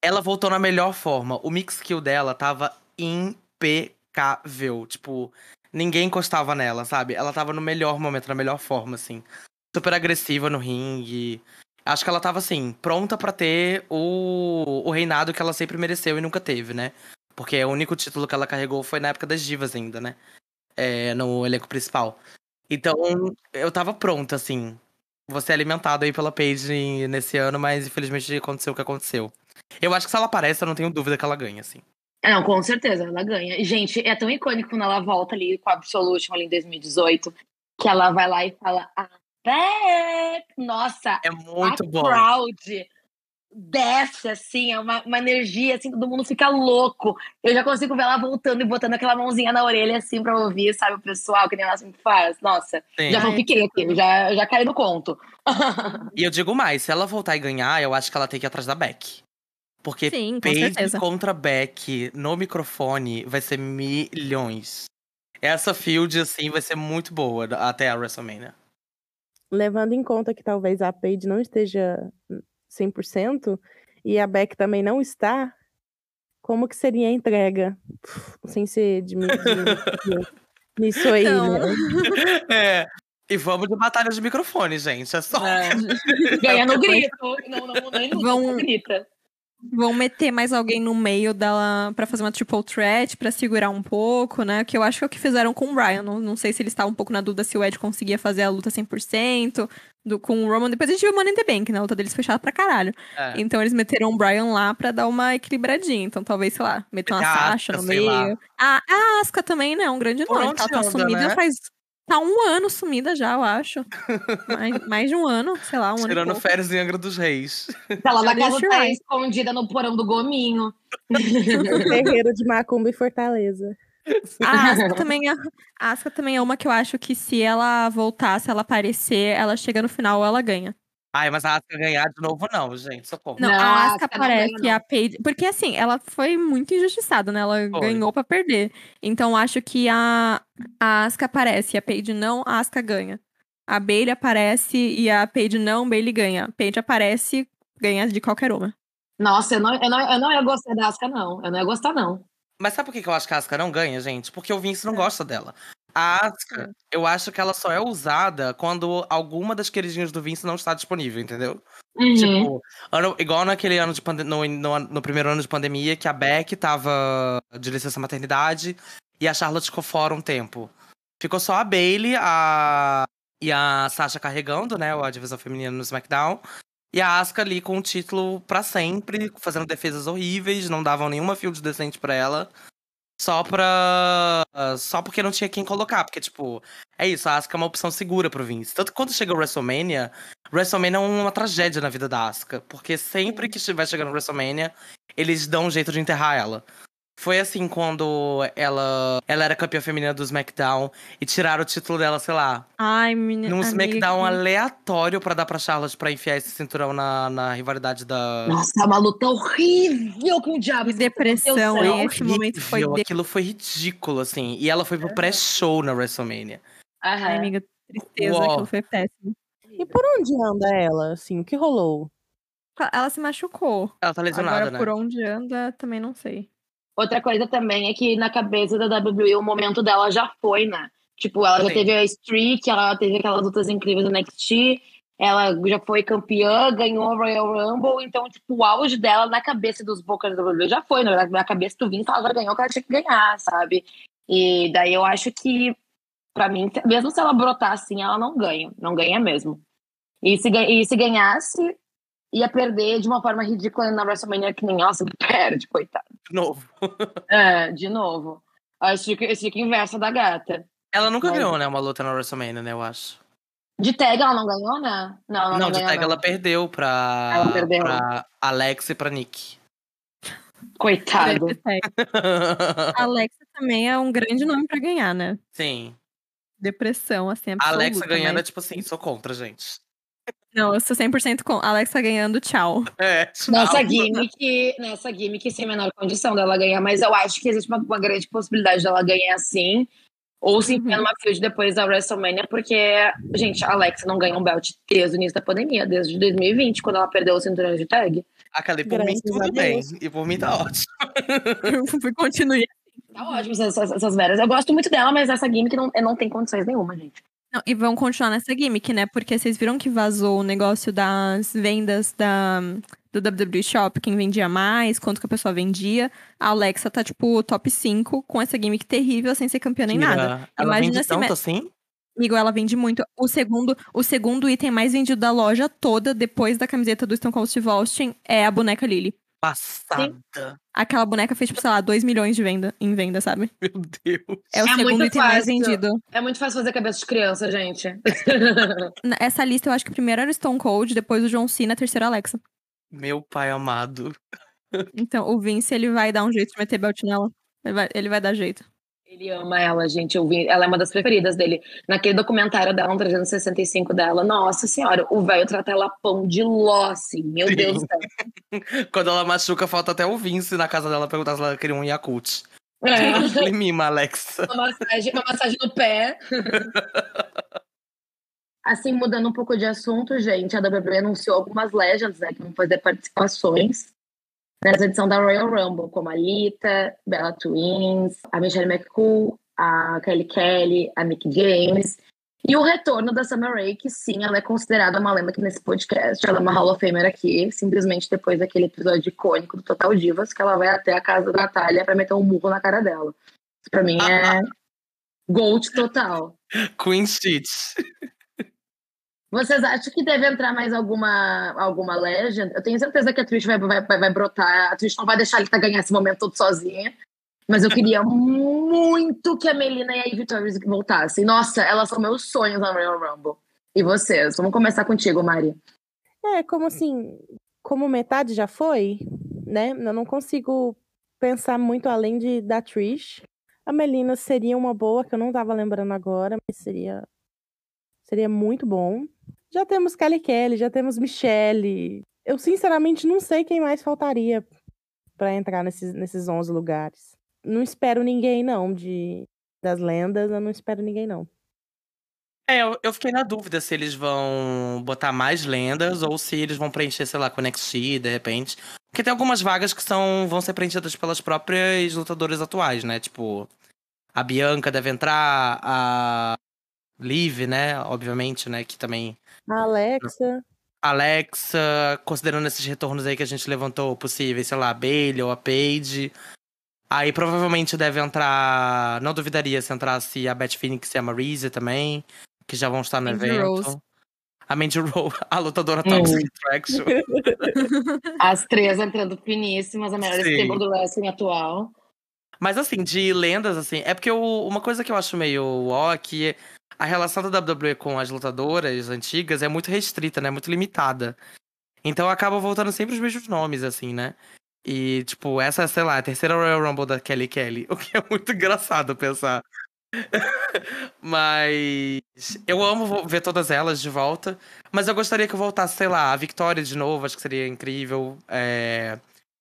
ela voltou na melhor forma. O mix kill dela tava impecável. Tipo, ninguém encostava nela, sabe? Ela tava no melhor momento, na melhor forma, assim. Super agressiva no ringue. Acho que ela tava, assim, pronta pra ter o, o reinado que ela sempre mereceu e nunca teve, né? Porque o único título que ela carregou foi na época das divas ainda, né? É, no elenco principal. Então, eu tava pronta, assim. Ser alimentado aí pela Paige nesse ano, mas infelizmente aconteceu o que aconteceu. Eu acho que se ela aparece, eu não tenho dúvida que ela ganha, assim. É, Não, com certeza, ela ganha. Gente, é tão icônico quando ela volta ali com a Absolution ali em 2018, que ela vai lá e fala, ah, back! Nossa, É muito a bom. crowd desce, assim, é uma, uma energia, assim, todo mundo fica louco. Eu já consigo ver ela voltando e botando aquela mãozinha na orelha, assim, pra ouvir, sabe, o pessoal, que nem ela sempre faz. Nossa, Sim. já fiquei aqui, já, já caí no conto. E eu digo mais, se ela voltar e ganhar, eu acho que ela tem que ir atrás da Beck. Porque Sim, com Paige certeza. contra Beck no microfone vai ser milhões. Essa field, assim, vai ser muito boa até a WrestleMania. Levando em conta que talvez a Paige não esteja 100% e a Beck também não está, como que seria a entrega? Sem ser de, nisso aí, Então. né? É. E vamos de batalha de microfone, gente. É só. Ganha no grito. Não, não, nem no Vão- grita. Vão meter mais alguém no meio dela pra fazer uma triple threat, pra segurar um pouco, né? Que eu acho que é o que fizeram com o Brian. Não, não sei se eles estavam um pouco na dúvida se o Ed conseguia fazer a luta 100%. Do, com o Roman. Depois a gente viu o Money in the Bank, né? A luta deles fechada pra caralho. É. Então eles meteram o Brian lá pra dar uma equilibradinha. Então talvez, sei lá, Meter a Sasha no meio. A, a Asuka também, né? É um grande nome. Ela tá anda, sumida né? faz. Tá um ano sumida já, eu acho. mais, mais de um ano, sei lá, um ano. e Tirando férias em Angra dos Reis. Ela Já na casa tá escondida no porão do gominho. Terreiro de Macumba e Fortaleza. A Asuka também é, a Asuka também é uma que eu acho que se ela voltar, se ela aparecer, ela chega no final ela ganha. Ai, mas a Asuka ganhar de novo, não, gente. Socorro. Não, Não, a a Asuka Asuka não aparece ganha, e a Paige. Porque assim, ela foi muito injustiçada, né? Ela Foi. ganhou pra perder. Então acho que a, a Asuka aparece e a Paige não, a Asuka ganha. A Bailey aparece e a Paige não, Bailey ganha. A Paige aparece, ganha de qualquer uma. Nossa, eu não, eu, não, eu não ia gostar da Asca, não. Eu não ia gostar, não. Mas sabe por que que eu acho que a Asuka não ganha, gente? Porque o Vince não É. gosta dela. A Asuka, eu acho que ela só é usada quando alguma das queridinhas do Vince não está disponível, entendeu? Uhum. Tipo, ano- igual naquele ano de no, no, no primeiro ano de pandemia, que a Beck tava de licença maternidade e a Charlotte ficou fora um tempo. Ficou só a Bailey a, e a Sasha carregando, né? A divisão feminina no SmackDown. E a Asuka ali com o título pra sempre, fazendo defesas horríveis, não davam nenhuma field decente pra ela. Só pra. Só porque não tinha quem colocar. Porque, tipo, é isso, a Asuka é uma opção segura pro Vince. Tanto que quando chega o WrestleMania, WrestleMania é uma tragédia na vida da Asuka. Porque sempre que vai chegar no WrestleMania, eles dão um jeito de enterrar ela. Foi assim quando ela, ela era campeã feminina do SmackDown e tiraram o título dela, sei lá, Ai, menina. num SmackDown que- aleatório pra dar pra Charlotte pra enfiar esse cinturão na, na rivalidade da. Nossa, é uma luta horrível com o diabo. Que depressão, hein? Esse momento foi Aquilo foi ridículo, assim. E ela foi pro pré-show na WrestleMania. Ai, Aham. amiga, tristeza, Uó. aquilo foi péssimo. E por onde anda ela, assim? O que rolou? Ela se machucou. Ela tá lesionada, Agora, né? por onde anda, também não sei. Outra coisa também é que na cabeça da WWE o momento dela já foi, né? Tipo, ela já Sim. teve a streak, ela teve aquelas lutas incríveis no NXT, ela já foi campeã, ganhou a Royal Rumble, então, tipo, o auge dela na cabeça dos Bookers da WWE já foi, na verdade, na cabeça do Vince, ela agora ganhou o que ela tinha que ganhar, sabe? E daí eu acho que, pra mim, mesmo se ela brotar assim, ela não ganha, não ganha mesmo. E se, e se ganhasse, ia perder de uma forma ridícula na WrestleMania, que nem ela sempre perde, coitada. De novo. É, de novo. Acho que esse que inversa da gata. Ela nunca Mas- ganhou, né? Uma luta na WrestleMania, né? Eu acho. De tag ela não ganhou, né? Não, ela Não, não, de ganhou, tag não. ela perdeu pra. Ela perdeu. pra Alex e pra Nick. Coitado. A Alexa também é um grande nome pra ganhar, né? Sim. Depressão, assim, A absoluta. Alexa ganhando é mas- tipo assim, sou contra, gente. Não, eu sou 100% com. Alexa ganhando, tchau. É, Nessa tchau. gimmick, nessa gimmick sem a menor condição dela ganhar, mas eu acho que existe uma, uma grande possibilidade dela ganhar sim. Ou se enfiar Uhum. numa field depois da WrestleMania, porque, gente, a Alexa não ganha um belt desde o início da pandemia, desde 2020, quando ela perdeu o cinturão de tag. A Kelly, por mim, Graças tudo bem. Deus. E por mim tá ótimo. Continue. Tá ótimo essas, essas veras. Eu gosto muito dela, mas essa gimmick não, não tem condições nenhuma, gente. Não, e vão continuar nessa gimmick, né? Porque vocês viram que vazou o negócio das vendas da, do WWE Shop, quem vendia mais, quanto que a pessoa vendia. A Alexa tá, tipo, top 5 com essa gimmick terrível, sem ser campeã nem nada. Ela Imagina vende tanto me- assim? Amigo, ela vende muito. O segundo, o segundo item mais vendido da loja toda, depois da camiseta do Stone Cold Steve Austin, é a boneca Lily. Passada. Aquela boneca fez, tipo, sei lá, 2 milhões de venda, em venda, sabe? Meu Deus. É o É segundo muito item mais vendido. É muito fácil fazer cabeça de criança, gente. Essa lista, eu acho que primeiro era o Stone Cold, depois o John Cena, terceiro a Alexa. Meu pai amado. Então, o Vince, ele vai dar um jeito de meter belt nela. Ele vai, ele vai dar jeito. Ele ama ela, gente. Eu vi, ela é uma das preferidas dele. Naquele documentário dela, um 365 dela, nossa senhora, o velho trata ela pão de ló, assim. Meu Sim. Deus do céu. Quando ela machuca, falta até o Vince na casa dela perguntar se ela queria um Yakult. É. Ele mima, Alexa. uma, massagem, uma massagem no pé. Assim, mudando um pouco de assunto, gente, a WWE anunciou algumas legends né, que vão fazer participações nessa edição da Royal Rumble, como a Lita, Bella Twins, a Michelle McCool, a Kelly Kelly, a Mick James. E o retorno da Summer Rae, que sim, ela é considerada uma lenda aqui nesse podcast. Ela é uma Hall of Famer aqui, simplesmente depois daquele episódio icônico do Total Divas, que ela vai até a casa da Natália pra meter um murro na cara dela. Isso pra mim é Gold total. Queen Shit. Vocês acham que deve entrar mais alguma, alguma legend? Eu tenho certeza que a Twitch vai, vai, vai, vai brotar. A Twitch não vai deixar ele tá ganhar esse momento todo sozinha. Mas eu queria muito que a Melina e a Torres voltassem. Nossa, elas são meus sonhos na Royal Rumble. E vocês? Vamos começar contigo, Mari. É, como assim, como metade já foi, né? Eu não consigo pensar muito além de da Trish. A Melina seria uma boa, que eu não tava lembrando agora, mas seria seria muito bom. Já temos Kelly Kelly, já temos Michelle. Eu sinceramente não sei quem mais faltaria pra entrar nesses, nesses 11 lugares. Não espero ninguém não de das lendas, eu não espero ninguém não. É, eu, eu fiquei na dúvida se eles vão botar mais lendas ou se eles vão preencher, sei lá, com NXT, de repente. Porque tem algumas vagas que são, vão ser preenchidas pelas próprias lutadoras atuais, né? Tipo, a Bianca deve entrar, a Liv, né? Obviamente, né? Que também. A Alexa, Alexa, considerando esses retornos aí que a gente levantou possíveis, sei lá, a Bailey ou a Paige. Aí provavelmente deve entrar. Não duvidaria se entrasse a Beth Phoenix e a Marisa também, que já vão estar no Mandy evento. Rose. A Mandy Rose, a lutadora Hum. Toxic Attraction. As três entrando finíssimas, a melhor stable do wrestling atual. Mas assim, de lendas, assim, é porque eu- uma coisa que eu acho meio ó é que a relação da WWE com as lutadoras antigas é muito restrita, né? Muito limitada. Então acaba voltando sempre os mesmos nomes, assim, né? E, tipo, essa, sei lá, a terceira Royal Rumble da Kelly Kelly, o que é muito engraçado pensar. mas eu amo ver todas elas de volta. Mas eu gostaria que eu voltasse, sei lá, a Victoria de novo, acho que seria incrível. É,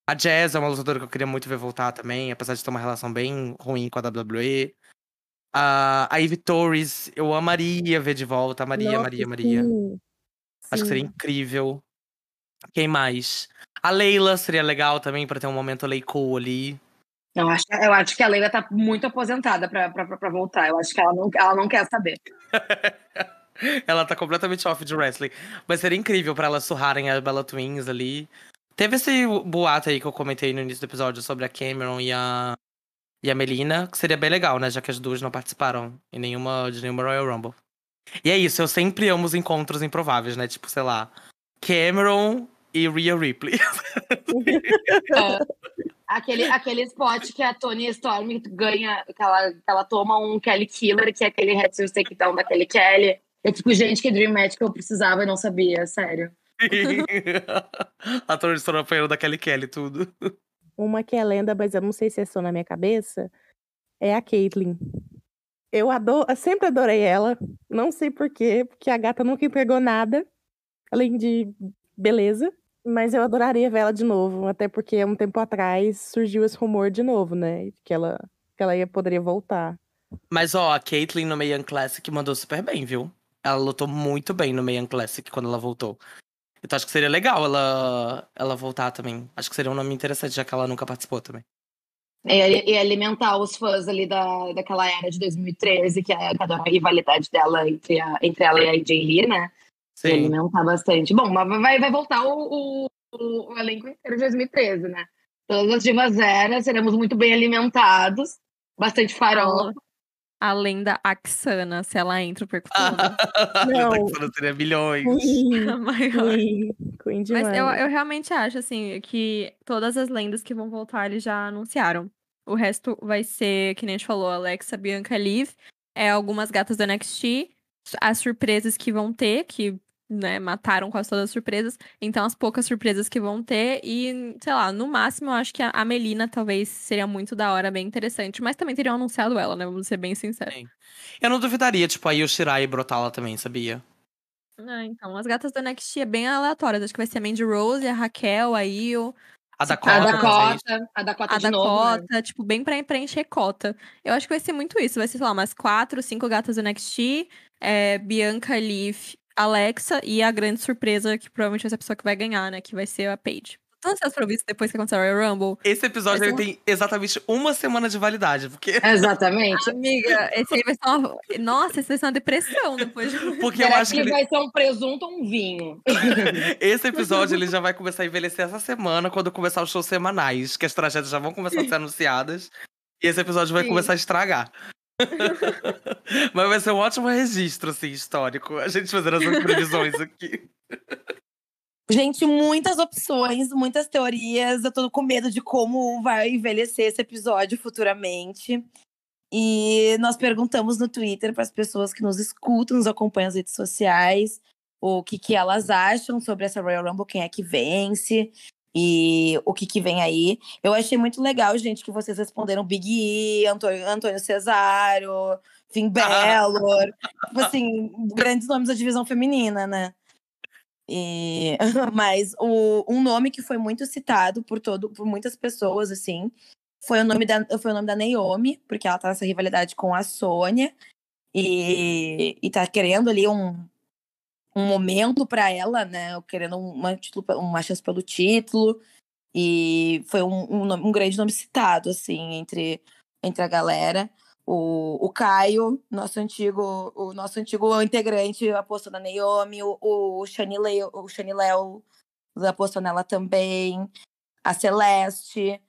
A Jazz é uma lutadora que eu queria muito ver voltar também, apesar de ter uma relação bem ruim com a WWE. A, a Ivy Torres, eu amaria ver de volta. Maria, Nossa, Maria, Maria. sim. Acho que seria incrível. Quem mais? A Leila seria legal também pra ter um momento Lei Cool ali. Eu acho, eu acho que a Leila tá muito aposentada pra voltar. Eu acho que ela não, ela não quer saber. ela tá completamente off de wrestling. Mas seria incrível pra elas surrarem a Bella Twins ali. Teve esse boato aí que eu comentei no início do episódio sobre a Cameron e a, e a Melina, que seria bem legal, né? Já que as duas não participaram em nenhuma, de nenhuma Royal Rumble. E é isso, eu sempre amo os encontros improváveis, né? Tipo, sei lá, Cameron e Rhea Ripley. Aquele, aquele spot que a Tony Storm ganha, que ela, que ela toma um Kelly Killer, que é aquele headset takedown da Kelly Kelly. É tipo, gente, que Dream Match que eu precisava e não sabia, sério. a Tony Storm apanhando da Kelly Kelly, tudo. Uma que é lenda, mas eu não sei se é só na minha cabeça, é a Caitlyn. Eu adoro, eu sempre adorei ela, não sei porquê, porque a gata nunca entregou nada, além de beleza, mas eu adoraria ver ela de novo, até porque um tempo atrás surgiu esse rumor de novo, né, que ela, que ela ia, poderia voltar. Mas ó, a Caitlyn no Mayan Classic mandou super bem, viu? Ela lutou muito bem no Mayan Classic quando ela voltou. Então acho que seria legal ela, ela voltar também. Acho que seria um nome interessante, já que ela nunca participou também. E, e alimentar os fãs ali da, daquela era de 2013, que é a rivalidade dela entre, a, entre ela e a AJ Lee, né? E Sim. alimentar bastante. Bom, mas vai, vai voltar o, o, o elenco inteiro de 2013, né? Todas as divas eras, seremos muito bem alimentados, bastante farol. A lenda Axana, se ela entra o percutando. Não. Não. seria milhões. Queen, a maior. Queen, Queen. Mas eu, eu realmente acho, assim, que todas as lendas que vão voltar, eles já anunciaram. O resto vai ser, que nem a gente falou, Alexa, Bianca, Liv. É, algumas gatas do NXT. As surpresas que vão ter, que né, mataram quase todas as surpresas. Então, as poucas surpresas que vão ter. E, sei lá, no máximo, eu acho que a, a Melina talvez seria muito da hora, bem interessante. Mas também teriam anunciado ela, né? Vamos ser bem sinceros. Sim. Eu não duvidaria, tipo, a Yoshirai brotar lá também, sabia? Ah, então, as gatas do NXT é bem aleatórias. Acho que vai ser a Mandy Rose, a Raquel, a Io. A Dakota. A. Dakota, a Dakota a de novo, né? Dakota, tipo, bem pra preencher cota. Eu acho que vai ser muito isso. Vai ser, sei lá, umas quatro, cinco gatas do NXT, é, Bianca, Leaf, Alexa e a grande surpresa, que provavelmente vai ser a pessoa que vai ganhar, né? Que vai ser a Paige. Tô ansiosa pra ver isso depois que acontecer o Royal Rumble. Esse episódio Vai ele ser tem exatamente uma semana de validade, porque, Exatamente. Amiga, esse aí vai ser uma. Nossa, esse vai ser uma depressão depois de. porque eu Será acho que que ele- vai ser um presunto ou um vinho? esse episódio ele já vai começar a envelhecer essa semana, quando começar os shows semanais, que as tragédias já vão começar a ser anunciadas. E esse episódio vai Sim. começar a estragar. Mas vai ser um ótimo registro, assim, histórico. A gente fazendo essas previsões aqui. Gente, muitas opções, muitas teorias. Eu tô com medo de como vai envelhecer esse episódio futuramente. E nós perguntamos no Twitter para as pessoas que nos escutam, nos acompanham nas redes sociais, o que, que elas acham sobre essa Royal Rumble, quem é que vence e o que, que vem aí. Eu achei muito legal, gente, que vocês responderam Big E, Antônio, Antônio Cesaro, Finn Balor. tipo assim, grandes nomes da divisão feminina, né? E, mas o, um nome que foi muito citado por todo, por muitas pessoas, assim, foi o nome da, foi o nome da Naomi, porque ela tá nessa rivalidade com a Sônia e, e tá querendo ali um, um momento para ela, né? Querendo uma, título, uma chance pelo título. E foi um, um, um grande nome citado, assim, entre, entre a galera. O, o Caio, nosso antigo, o nosso antigo integrante, apostou na Naomi, o, o Shani Leo, o apostou nela também, a Celeste,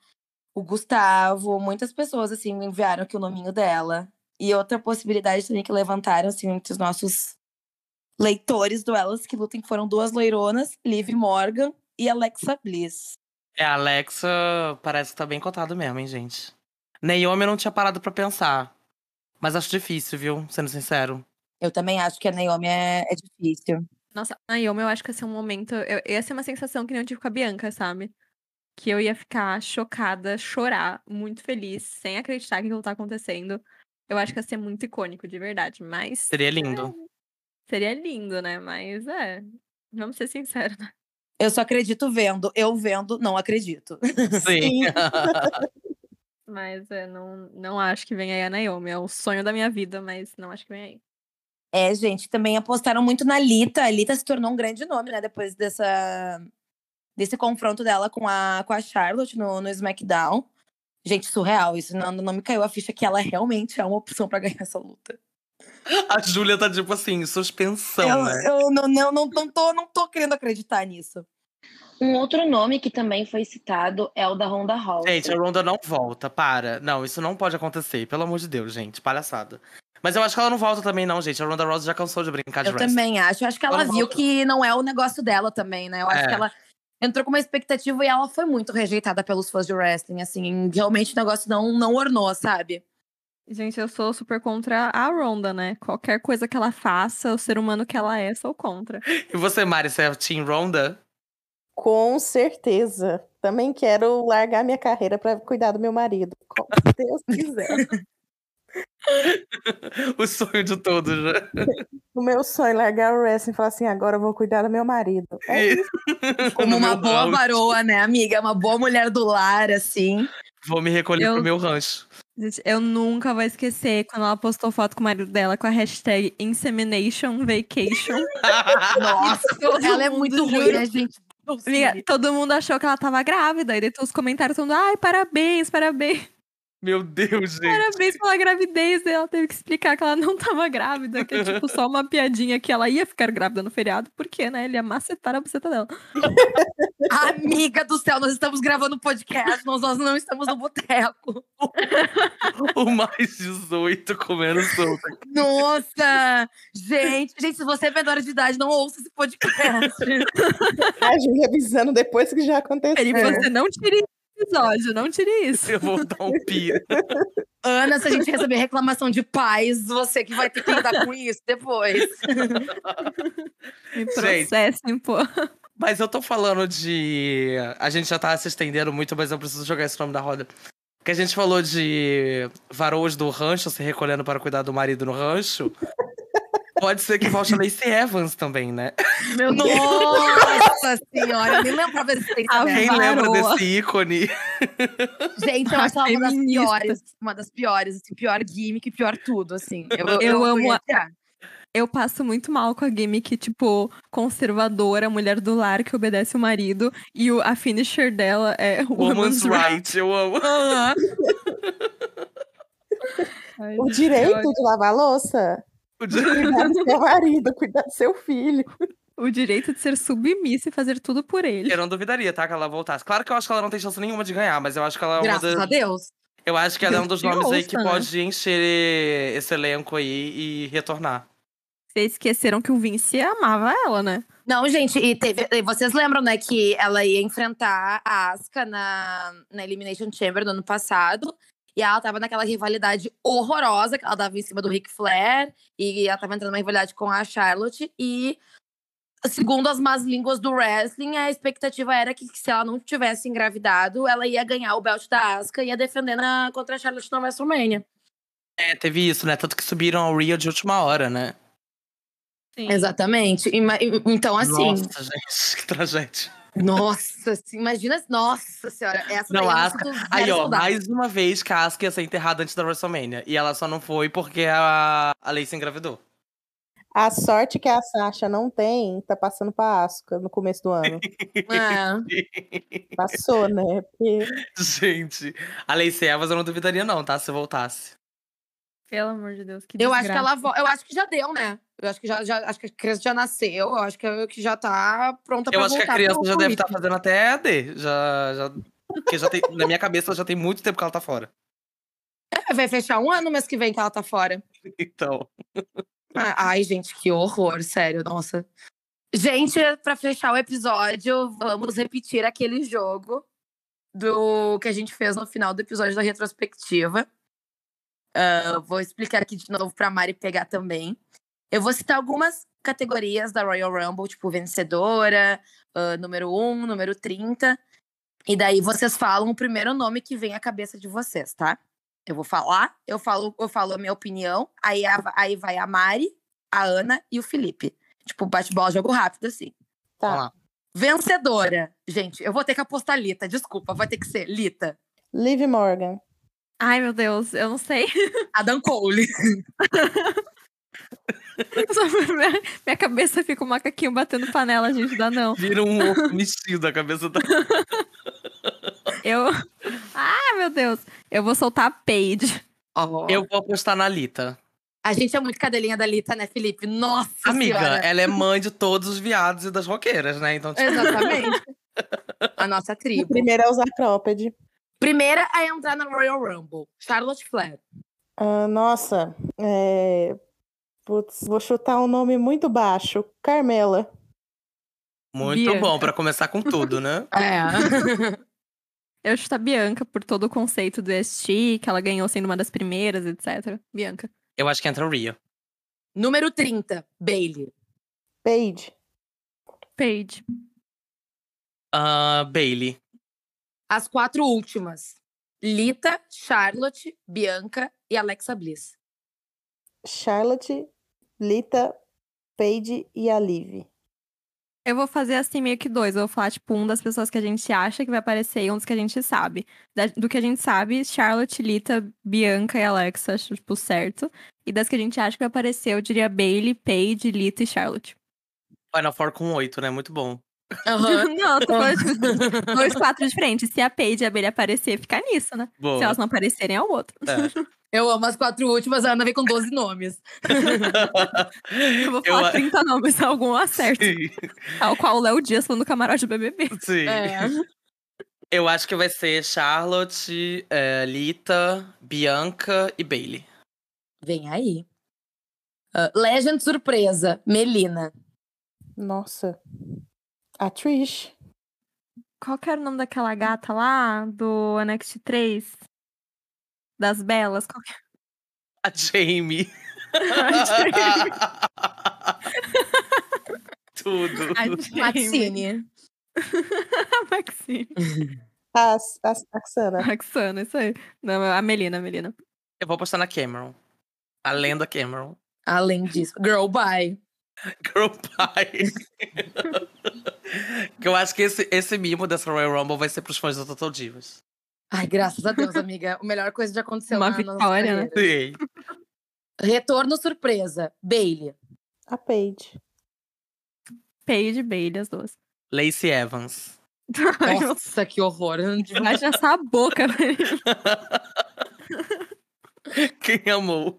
o Gustavo, muitas pessoas assim enviaram aqui o nominho dela. E outra possibilidade também que levantaram assim entre os nossos leitores do Elas que Lutem foram duas loironas, Liv Morgan e Alexa Bliss. É, a Alexa parece que tá bem cotado mesmo, hein, gente. Naomi eu não tinha parado pra pensar. Mas acho difícil, viu? Sendo sincero. Eu também acho que a Naomi é, é difícil. Nossa, a Naomi, eu acho que ia ser um momento. Eu, ia ser uma sensação que nem eu tive com a Bianca, sabe? Que eu ia ficar chocada, chorar, muito feliz, sem acreditar que aquilo tá acontecendo. Eu acho que ia ser muito icônico, de verdade. Mas. Seria lindo. Seria lindo, né? Mas é. Vamos ser sinceros. né? Eu só acredito vendo. Eu vendo, não acredito. Sim. Mas é, não, não acho que venha aí a Naomi. É o sonho da minha vida, mas não acho que venha aí. É, gente, também apostaram muito na Lita. A Lita se tornou um grande nome, né? Depois dessa, desse confronto dela com a, com a Charlotte no, no SmackDown. Gente, surreal. Isso não, não me caiu a ficha que ela realmente é uma opção pra ganhar essa luta. A Júlia tá tipo assim, suspensão, eu, né? eu não, não, não, não, tô, não tô querendo acreditar nisso. Um outro nome que também foi citado é o da Ronda House. Gente, a Ronda não volta, para. Não, isso não pode acontecer, pelo amor de Deus, gente. Palhaçada. Mas eu acho que ela não volta também, não, gente. A Ronda Rousey já cansou de brincar de Eu wrestling. também acho. Eu acho que ela Ela viu volta. que não é o negócio dela também, né? Eu acho É. que ela entrou com uma expectativa e ela foi muito rejeitada pelos fãs de wrestling. Assim, realmente o negócio não, não ornou, sabe? Gente, eu sou super contra a Ronda, né? Qualquer coisa que ela faça, o ser humano que ela é, sou contra. E você, Mari, você é Team Ronda? Com certeza. Também quero largar minha carreira para cuidar do meu marido. Como Deus quiser. o sonho de todos, né? o meu sonho é largar o wrestling e falar assim: agora eu vou cuidar do meu marido. É isso. Como uma boa varoa, né, amiga? Uma boa mulher do lar, assim. Vou me recolher Eu- pro meu rancho. Gente, eu nunca vou esquecer quando ela postou foto com o marido dela com a hashtag Insemination Vacation. Nossa, ela é muito ruim, né, gente? Amiga, todo mundo achou que ela tava grávida. E daí os comentários falando, ai, parabéns, parabéns. Meu Deus, gente. Parabéns pela gravidez. e Ela teve que explicar que ela não tava grávida, que é tipo só uma piadinha que ela ia ficar grávida no feriado, porque, né? Ele ia macetar a buceta dela. Amiga do céu, nós estamos gravando podcast, nós, nós não estamos no boteco. O mais 18 comendo solta. Nossa! Gente, gente, se você é menor de idade, não ouça esse podcast. A Júlia avisando depois que já aconteceu. Ele, você não tire episódio, não tire isso. Eu vou dar um pia. Ana, se a gente receber reclamação de pais, você que vai ter que lidar com isso depois. Me processem, pô. Mas eu tô falando de. A gente já tá se estendendo muito, mas eu preciso jogar esse nome da roda. Que a gente falou de varoas do rancho se recolhendo para cuidar do marido no rancho. Pode ser que volte a Lacey Evans também, né? Meu Deus. Nossa senhora, eu nem lembrava desse. Quem lembra varoa. desse ícone? Gente, eu acho ela uma das piores. Uma das piores, assim, pior gimmick, pior tudo, assim. Eu, Eu amo a-. Eu passo muito mal com a gimmick, tipo, conservadora, mulher do lar que obedece o marido, e o, a finisher dela é Woman's Right, eu amo. O direito de lavar louça, cuidar do seu marido, cuidar do seu filho. O direito de ser submissa e fazer tudo por ele. Eu não duvidaria, tá? Que ela voltasse. Claro que eu acho que ela não tem chance nenhuma de ganhar, mas eu acho que ela é uma Graças das. a Deus. Eu acho que ela é um dos nomes aí ouça, que né? pode encher esse elenco aí e retornar. Vocês esqueceram que o Vince amava ela, né? Não, gente, e teve. e Vocês lembram, né, que ela ia enfrentar a Asuka na, na Elimination Chamber do ano passado. E ela tava naquela rivalidade horrorosa que ela dava em cima do Ric Flair. E ela tava entrando numa rivalidade com a Charlotte. E, segundo as más línguas do wrestling, a expectativa era que se ela não tivesse engravidado, ela ia ganhar o belt da Asuka e ia defender na, contra a Charlotte na WrestleMania. É, teve isso, né? Tanto que subiram ao Rio de última hora, né? Sim. Exatamente. E Então, assim. Nossa, gente, que tragédia. Nossa, assim, imagina. Nossa senhora, essa Não, é Asuka- Aí, ó, soldados. mais uma vez que a Asuka ia ser enterrada antes da WrestleMania. E ela só não foi porque a, a Lacey engravidou. A sorte que a Sasha não tem, tá passando pra Asuka no começo do ano. É. Passou, né? Porque gente, a Lacey Evans eu não duvidaria não, tá? Se voltasse. Pelo amor de Deus, que Eu acho que ela vo- Eu acho que já deu, né? Eu acho que já, já acho que a criança já nasceu, eu acho que, que já tá pronta pra Eu acho que voltar a criança já deve estar ritmo. fazendo até AD. Já, já, porque já tem, na minha cabeça já tem muito tempo que ela tá fora. É, Vai fechar um ano mês que vem que ela tá fora. Então. Ah, Ai, gente, que horror, sério, nossa. Gente, pra fechar o episódio, vamos repetir aquele jogo do que a gente fez no final do episódio da retrospectiva. Ah, vou explicar aqui de novo pra Mari pegar também. Eu vou citar algumas categorias da Royal Rumble, tipo vencedora, ah, número 1, número 30. E daí vocês falam o primeiro nome que vem à cabeça de vocês, tá? Eu vou falar, eu falo, eu falo a minha opinião, aí, a- aí vai a Mari, a Ana e o Felipe. Tipo, bate-bola, jogo rápido, assim. Tá. Vamos lá. Vencedora. Gente, eu vou ter que apostar Lita, desculpa, vai ter que ser Lita. Liv Morgan. Ai, meu Deus, eu não sei. Adam Cole. Minha, minha cabeça fica um macaquinho batendo panela, gente, dá não. Vira um ovo mexido da cabeça da. Eu. Ah, meu Deus. Eu vou soltar a Paige. Ó, Eu vou apostar na Lita. A gente é muito cadelinha da Lita, né, Felipe? Nossa Amiga, senhora. ela é mãe de todos os viados e das roqueiras, né? Então, tipo, Exatamente. a nossa O tribo. primeiro é usar cropped. Primeira a entrar na Royal Rumble. Charlotte Flair. Ah, nossa, é... Putz, vou chutar um nome muito baixo. Carmela. muito Bianca. bom pra começar com tudo, né? É. Eu chuto a Bianca por todo o conceito do ST, que ela ganhou sendo uma das primeiras, etc. Bianca. Eu acho que entra o Rio. Número 30, Bailey. Paige. Paige. Ah, Bailey. As quatro últimas. Lita, Charlotte, Bianca e Alexa Bliss. Charlotte, Lita, Paige e a Liv. Eu vou fazer assim meio que dois. Eu vou falar, tipo, um das pessoas que a gente acha que vai aparecer e um dos que a gente sabe. Da- do que a gente sabe, Charlotte, Lita, Bianca e Alexa, acho, tipo, certo. E das que a gente acha que vai aparecer, eu diria Bailey, Paige, Lita e Charlotte. Final Four com oito, né? Muito bom. Aham. Não, tô falando de dois quatro diferentes. Se a Paige e a abelha aparecer, fica nisso, né? Boa. Se elas não aparecerem, é o outro. Eu amo as quatro últimas, a Ana vem com 12 nomes. Eu vou Eu falar a- 30 nomes, algum acerto. Sim. Tal qual o Léo Dias falando do camarote do BBB. Sim. É. Eu acho que vai ser Charlotte, eh, Lita, Bianca e Bailey. Vem aí. Ah, Legend surpresa, Melina. Nossa. A Trish. Qual que era o nome daquela gata lá do NXT 3? Das belas? Qual que A Jamie. Tudo. A Jamie. Maxine. A Maxine. A, a, a Xana. A Roxana, isso aí. Não, a Melina, a Melina. Eu vou apostar na Cameron. A lenda Cameron. Além disso, Girl Bye. Girl Pie. que eu acho que esse, esse mimo dessa Royal Rumble vai ser pros fãs do Total Divas. Ai, graças a Deus, amiga. A melhor coisa já aconteceu Uma na nossa vitória, né? Sim. Retorno surpresa, Bailey. A Paige. Paige e Bailey, as duas. Lacey Evans. Nossa, que horror. Baixa essa boca, velho. Quem amou?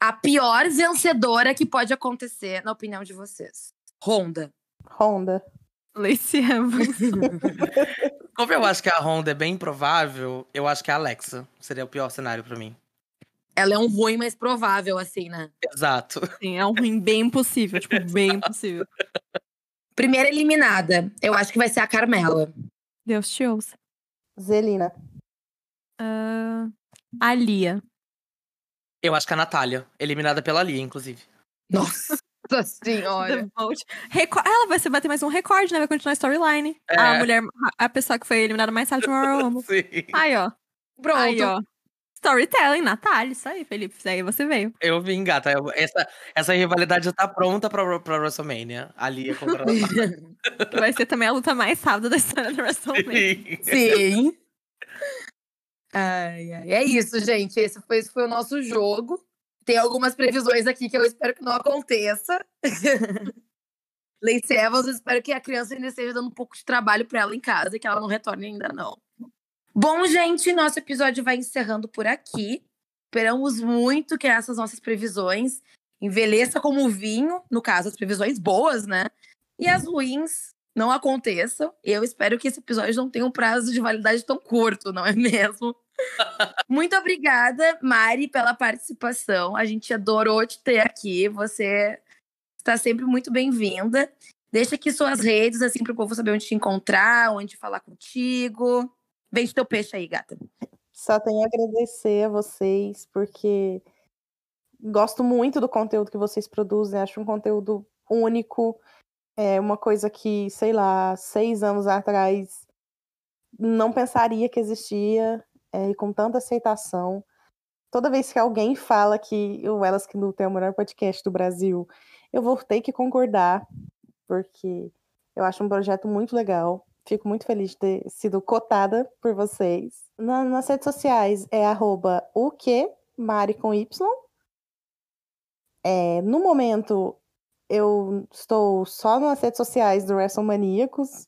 A pior vencedora que pode acontecer, na opinião de vocês. Honda. Honda. Lacey Evans. Como eu acho que a Honda é bem improvável, eu acho que a Alexa seria o pior cenário pra mim. Ela é um ruim, mas provável, assim, né? Exato. Sim, é um ruim bem impossível. Tipo, bem impossível. Primeira eliminada, eu acho que vai ser a Carmela. Deus te ouça. Zelina. Ah, a Lia. Eu acho que a Natália, eliminada pela Lia, inclusive. Nossa senhora. The Vault. Reco- Ela vai bater mais um recorde, né? Vai continuar a storyline. É. A mulher, a pessoa que foi eliminada mais tarde no Royal Rumble. Sim. Aí, ó. Pronto. Aí, ó. Storytelling, Natália. Isso aí, Felipe. Isso aí você veio. Eu vim, gata. Eu- Essa, essa rivalidade já tá pronta pra, pra WrestleMania. A Lia contra a. Que vai ser também a luta mais rápida da história do WrestleMania. Sim. Sim. Ai, ai. É isso, gente. Esse foi, esse foi o nosso jogo. Tem algumas previsões aqui que eu espero que não aconteça. Lacey Evans, eu espero que a criança ainda esteja dando um pouco de trabalho para ela em casa e que ela não retorne ainda não. Bom, gente, nosso episódio vai encerrando por aqui. Esperamos muito que essas nossas previsões envelheça como vinho, no caso, as previsões boas, né? E as ruins não aconteçam. Eu espero que esse episódio não tenha um prazo de validade tão curto, não é mesmo? Muito obrigada, Mari, pela participação. A gente adorou te ter aqui. Você está sempre muito bem-vinda. Deixa aqui suas redes, assim, para o povo saber onde te encontrar, onde falar contigo. Vende teu peixe aí, gata. Só tenho a agradecer a vocês, porque gosto muito do conteúdo que vocês produzem. Acho um conteúdo único. É uma coisa que, sei lá, seis anos atrás não pensaria que existia, é, e com tanta aceitação. Toda vez que alguém fala que o Elas que Lutam é o melhor podcast do Brasil, eu vou ter que concordar, porque eu acho um projeto muito legal. Fico muito feliz de ter sido cotada por vocês. Na- nas redes sociais é arroba o que, Mari com Y. É, no momento, eu estou só nas redes sociais do WrestleManiacos,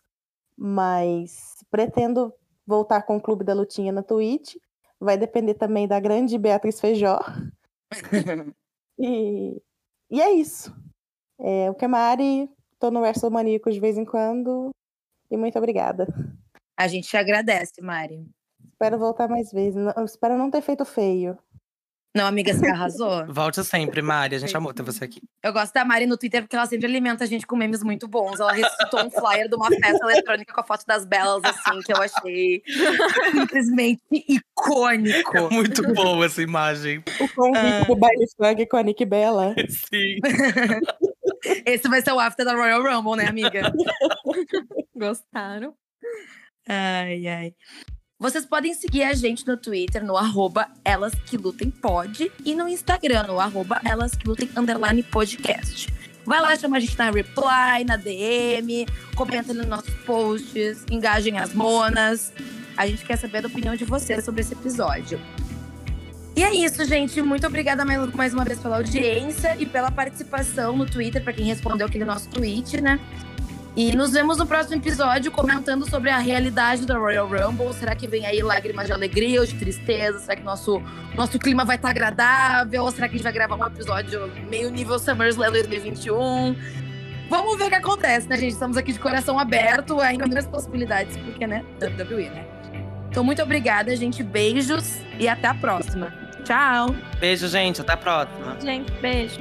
mas pretendo voltar com o Clube da Lutinha na Twitch. Vai depender também da grande Beatriz Feijó. E, e é isso. É, o que Mari, tô no WrestleManiacos de vez em quando. E muito obrigada. A gente te agradece, Mari. Espero voltar mais vezes. Espero não ter feito feio. Não, amiga, você arrasou. Volte sempre, Mari. A gente amou ter você aqui. Eu gosto da Mari no Twitter porque ela sempre alimenta a gente com memes muito bons. Ela ressuscitou um flyer de uma festa eletrônica com a foto das belas, assim, que eu achei simplesmente icônico. Muito boa essa imagem. O convite do baile funk com a Nick Bella. Sim. Esse vai ser o after da Royal Rumble, né, amiga? Gostaram? Ai, ai. Vocês podem seguir a gente no Twitter, no arroba Elas Que Lutem e no Instagram, no arroba Elas Que Lutem Underline Podcast. Vai lá, chama a gente na reply, na DM, comenta nos nossos posts, engajem as monas. A gente quer saber a opinião de vocês sobre esse episódio. E é isso, gente. Muito obrigada mais uma vez pela audiência e pela participação no Twitter, para quem respondeu aquele nosso tweet, né? E nos vemos no próximo episódio comentando sobre a realidade da Royal Rumble. Será que vem aí lágrimas de alegria ou de tristeza? Será que nosso, nosso clima vai estar agradável? Ou será que a gente vai gravar um episódio meio nível SummerSlam 2021? Vamos ver o que acontece, né, gente? Estamos aqui de coração aberto, ainda menos possibilidades, porque, né, WWE, né? Então, muito obrigada, gente. Beijos e até a próxima. Tchau! Beijo, gente. Até a próxima. Gente, beijo.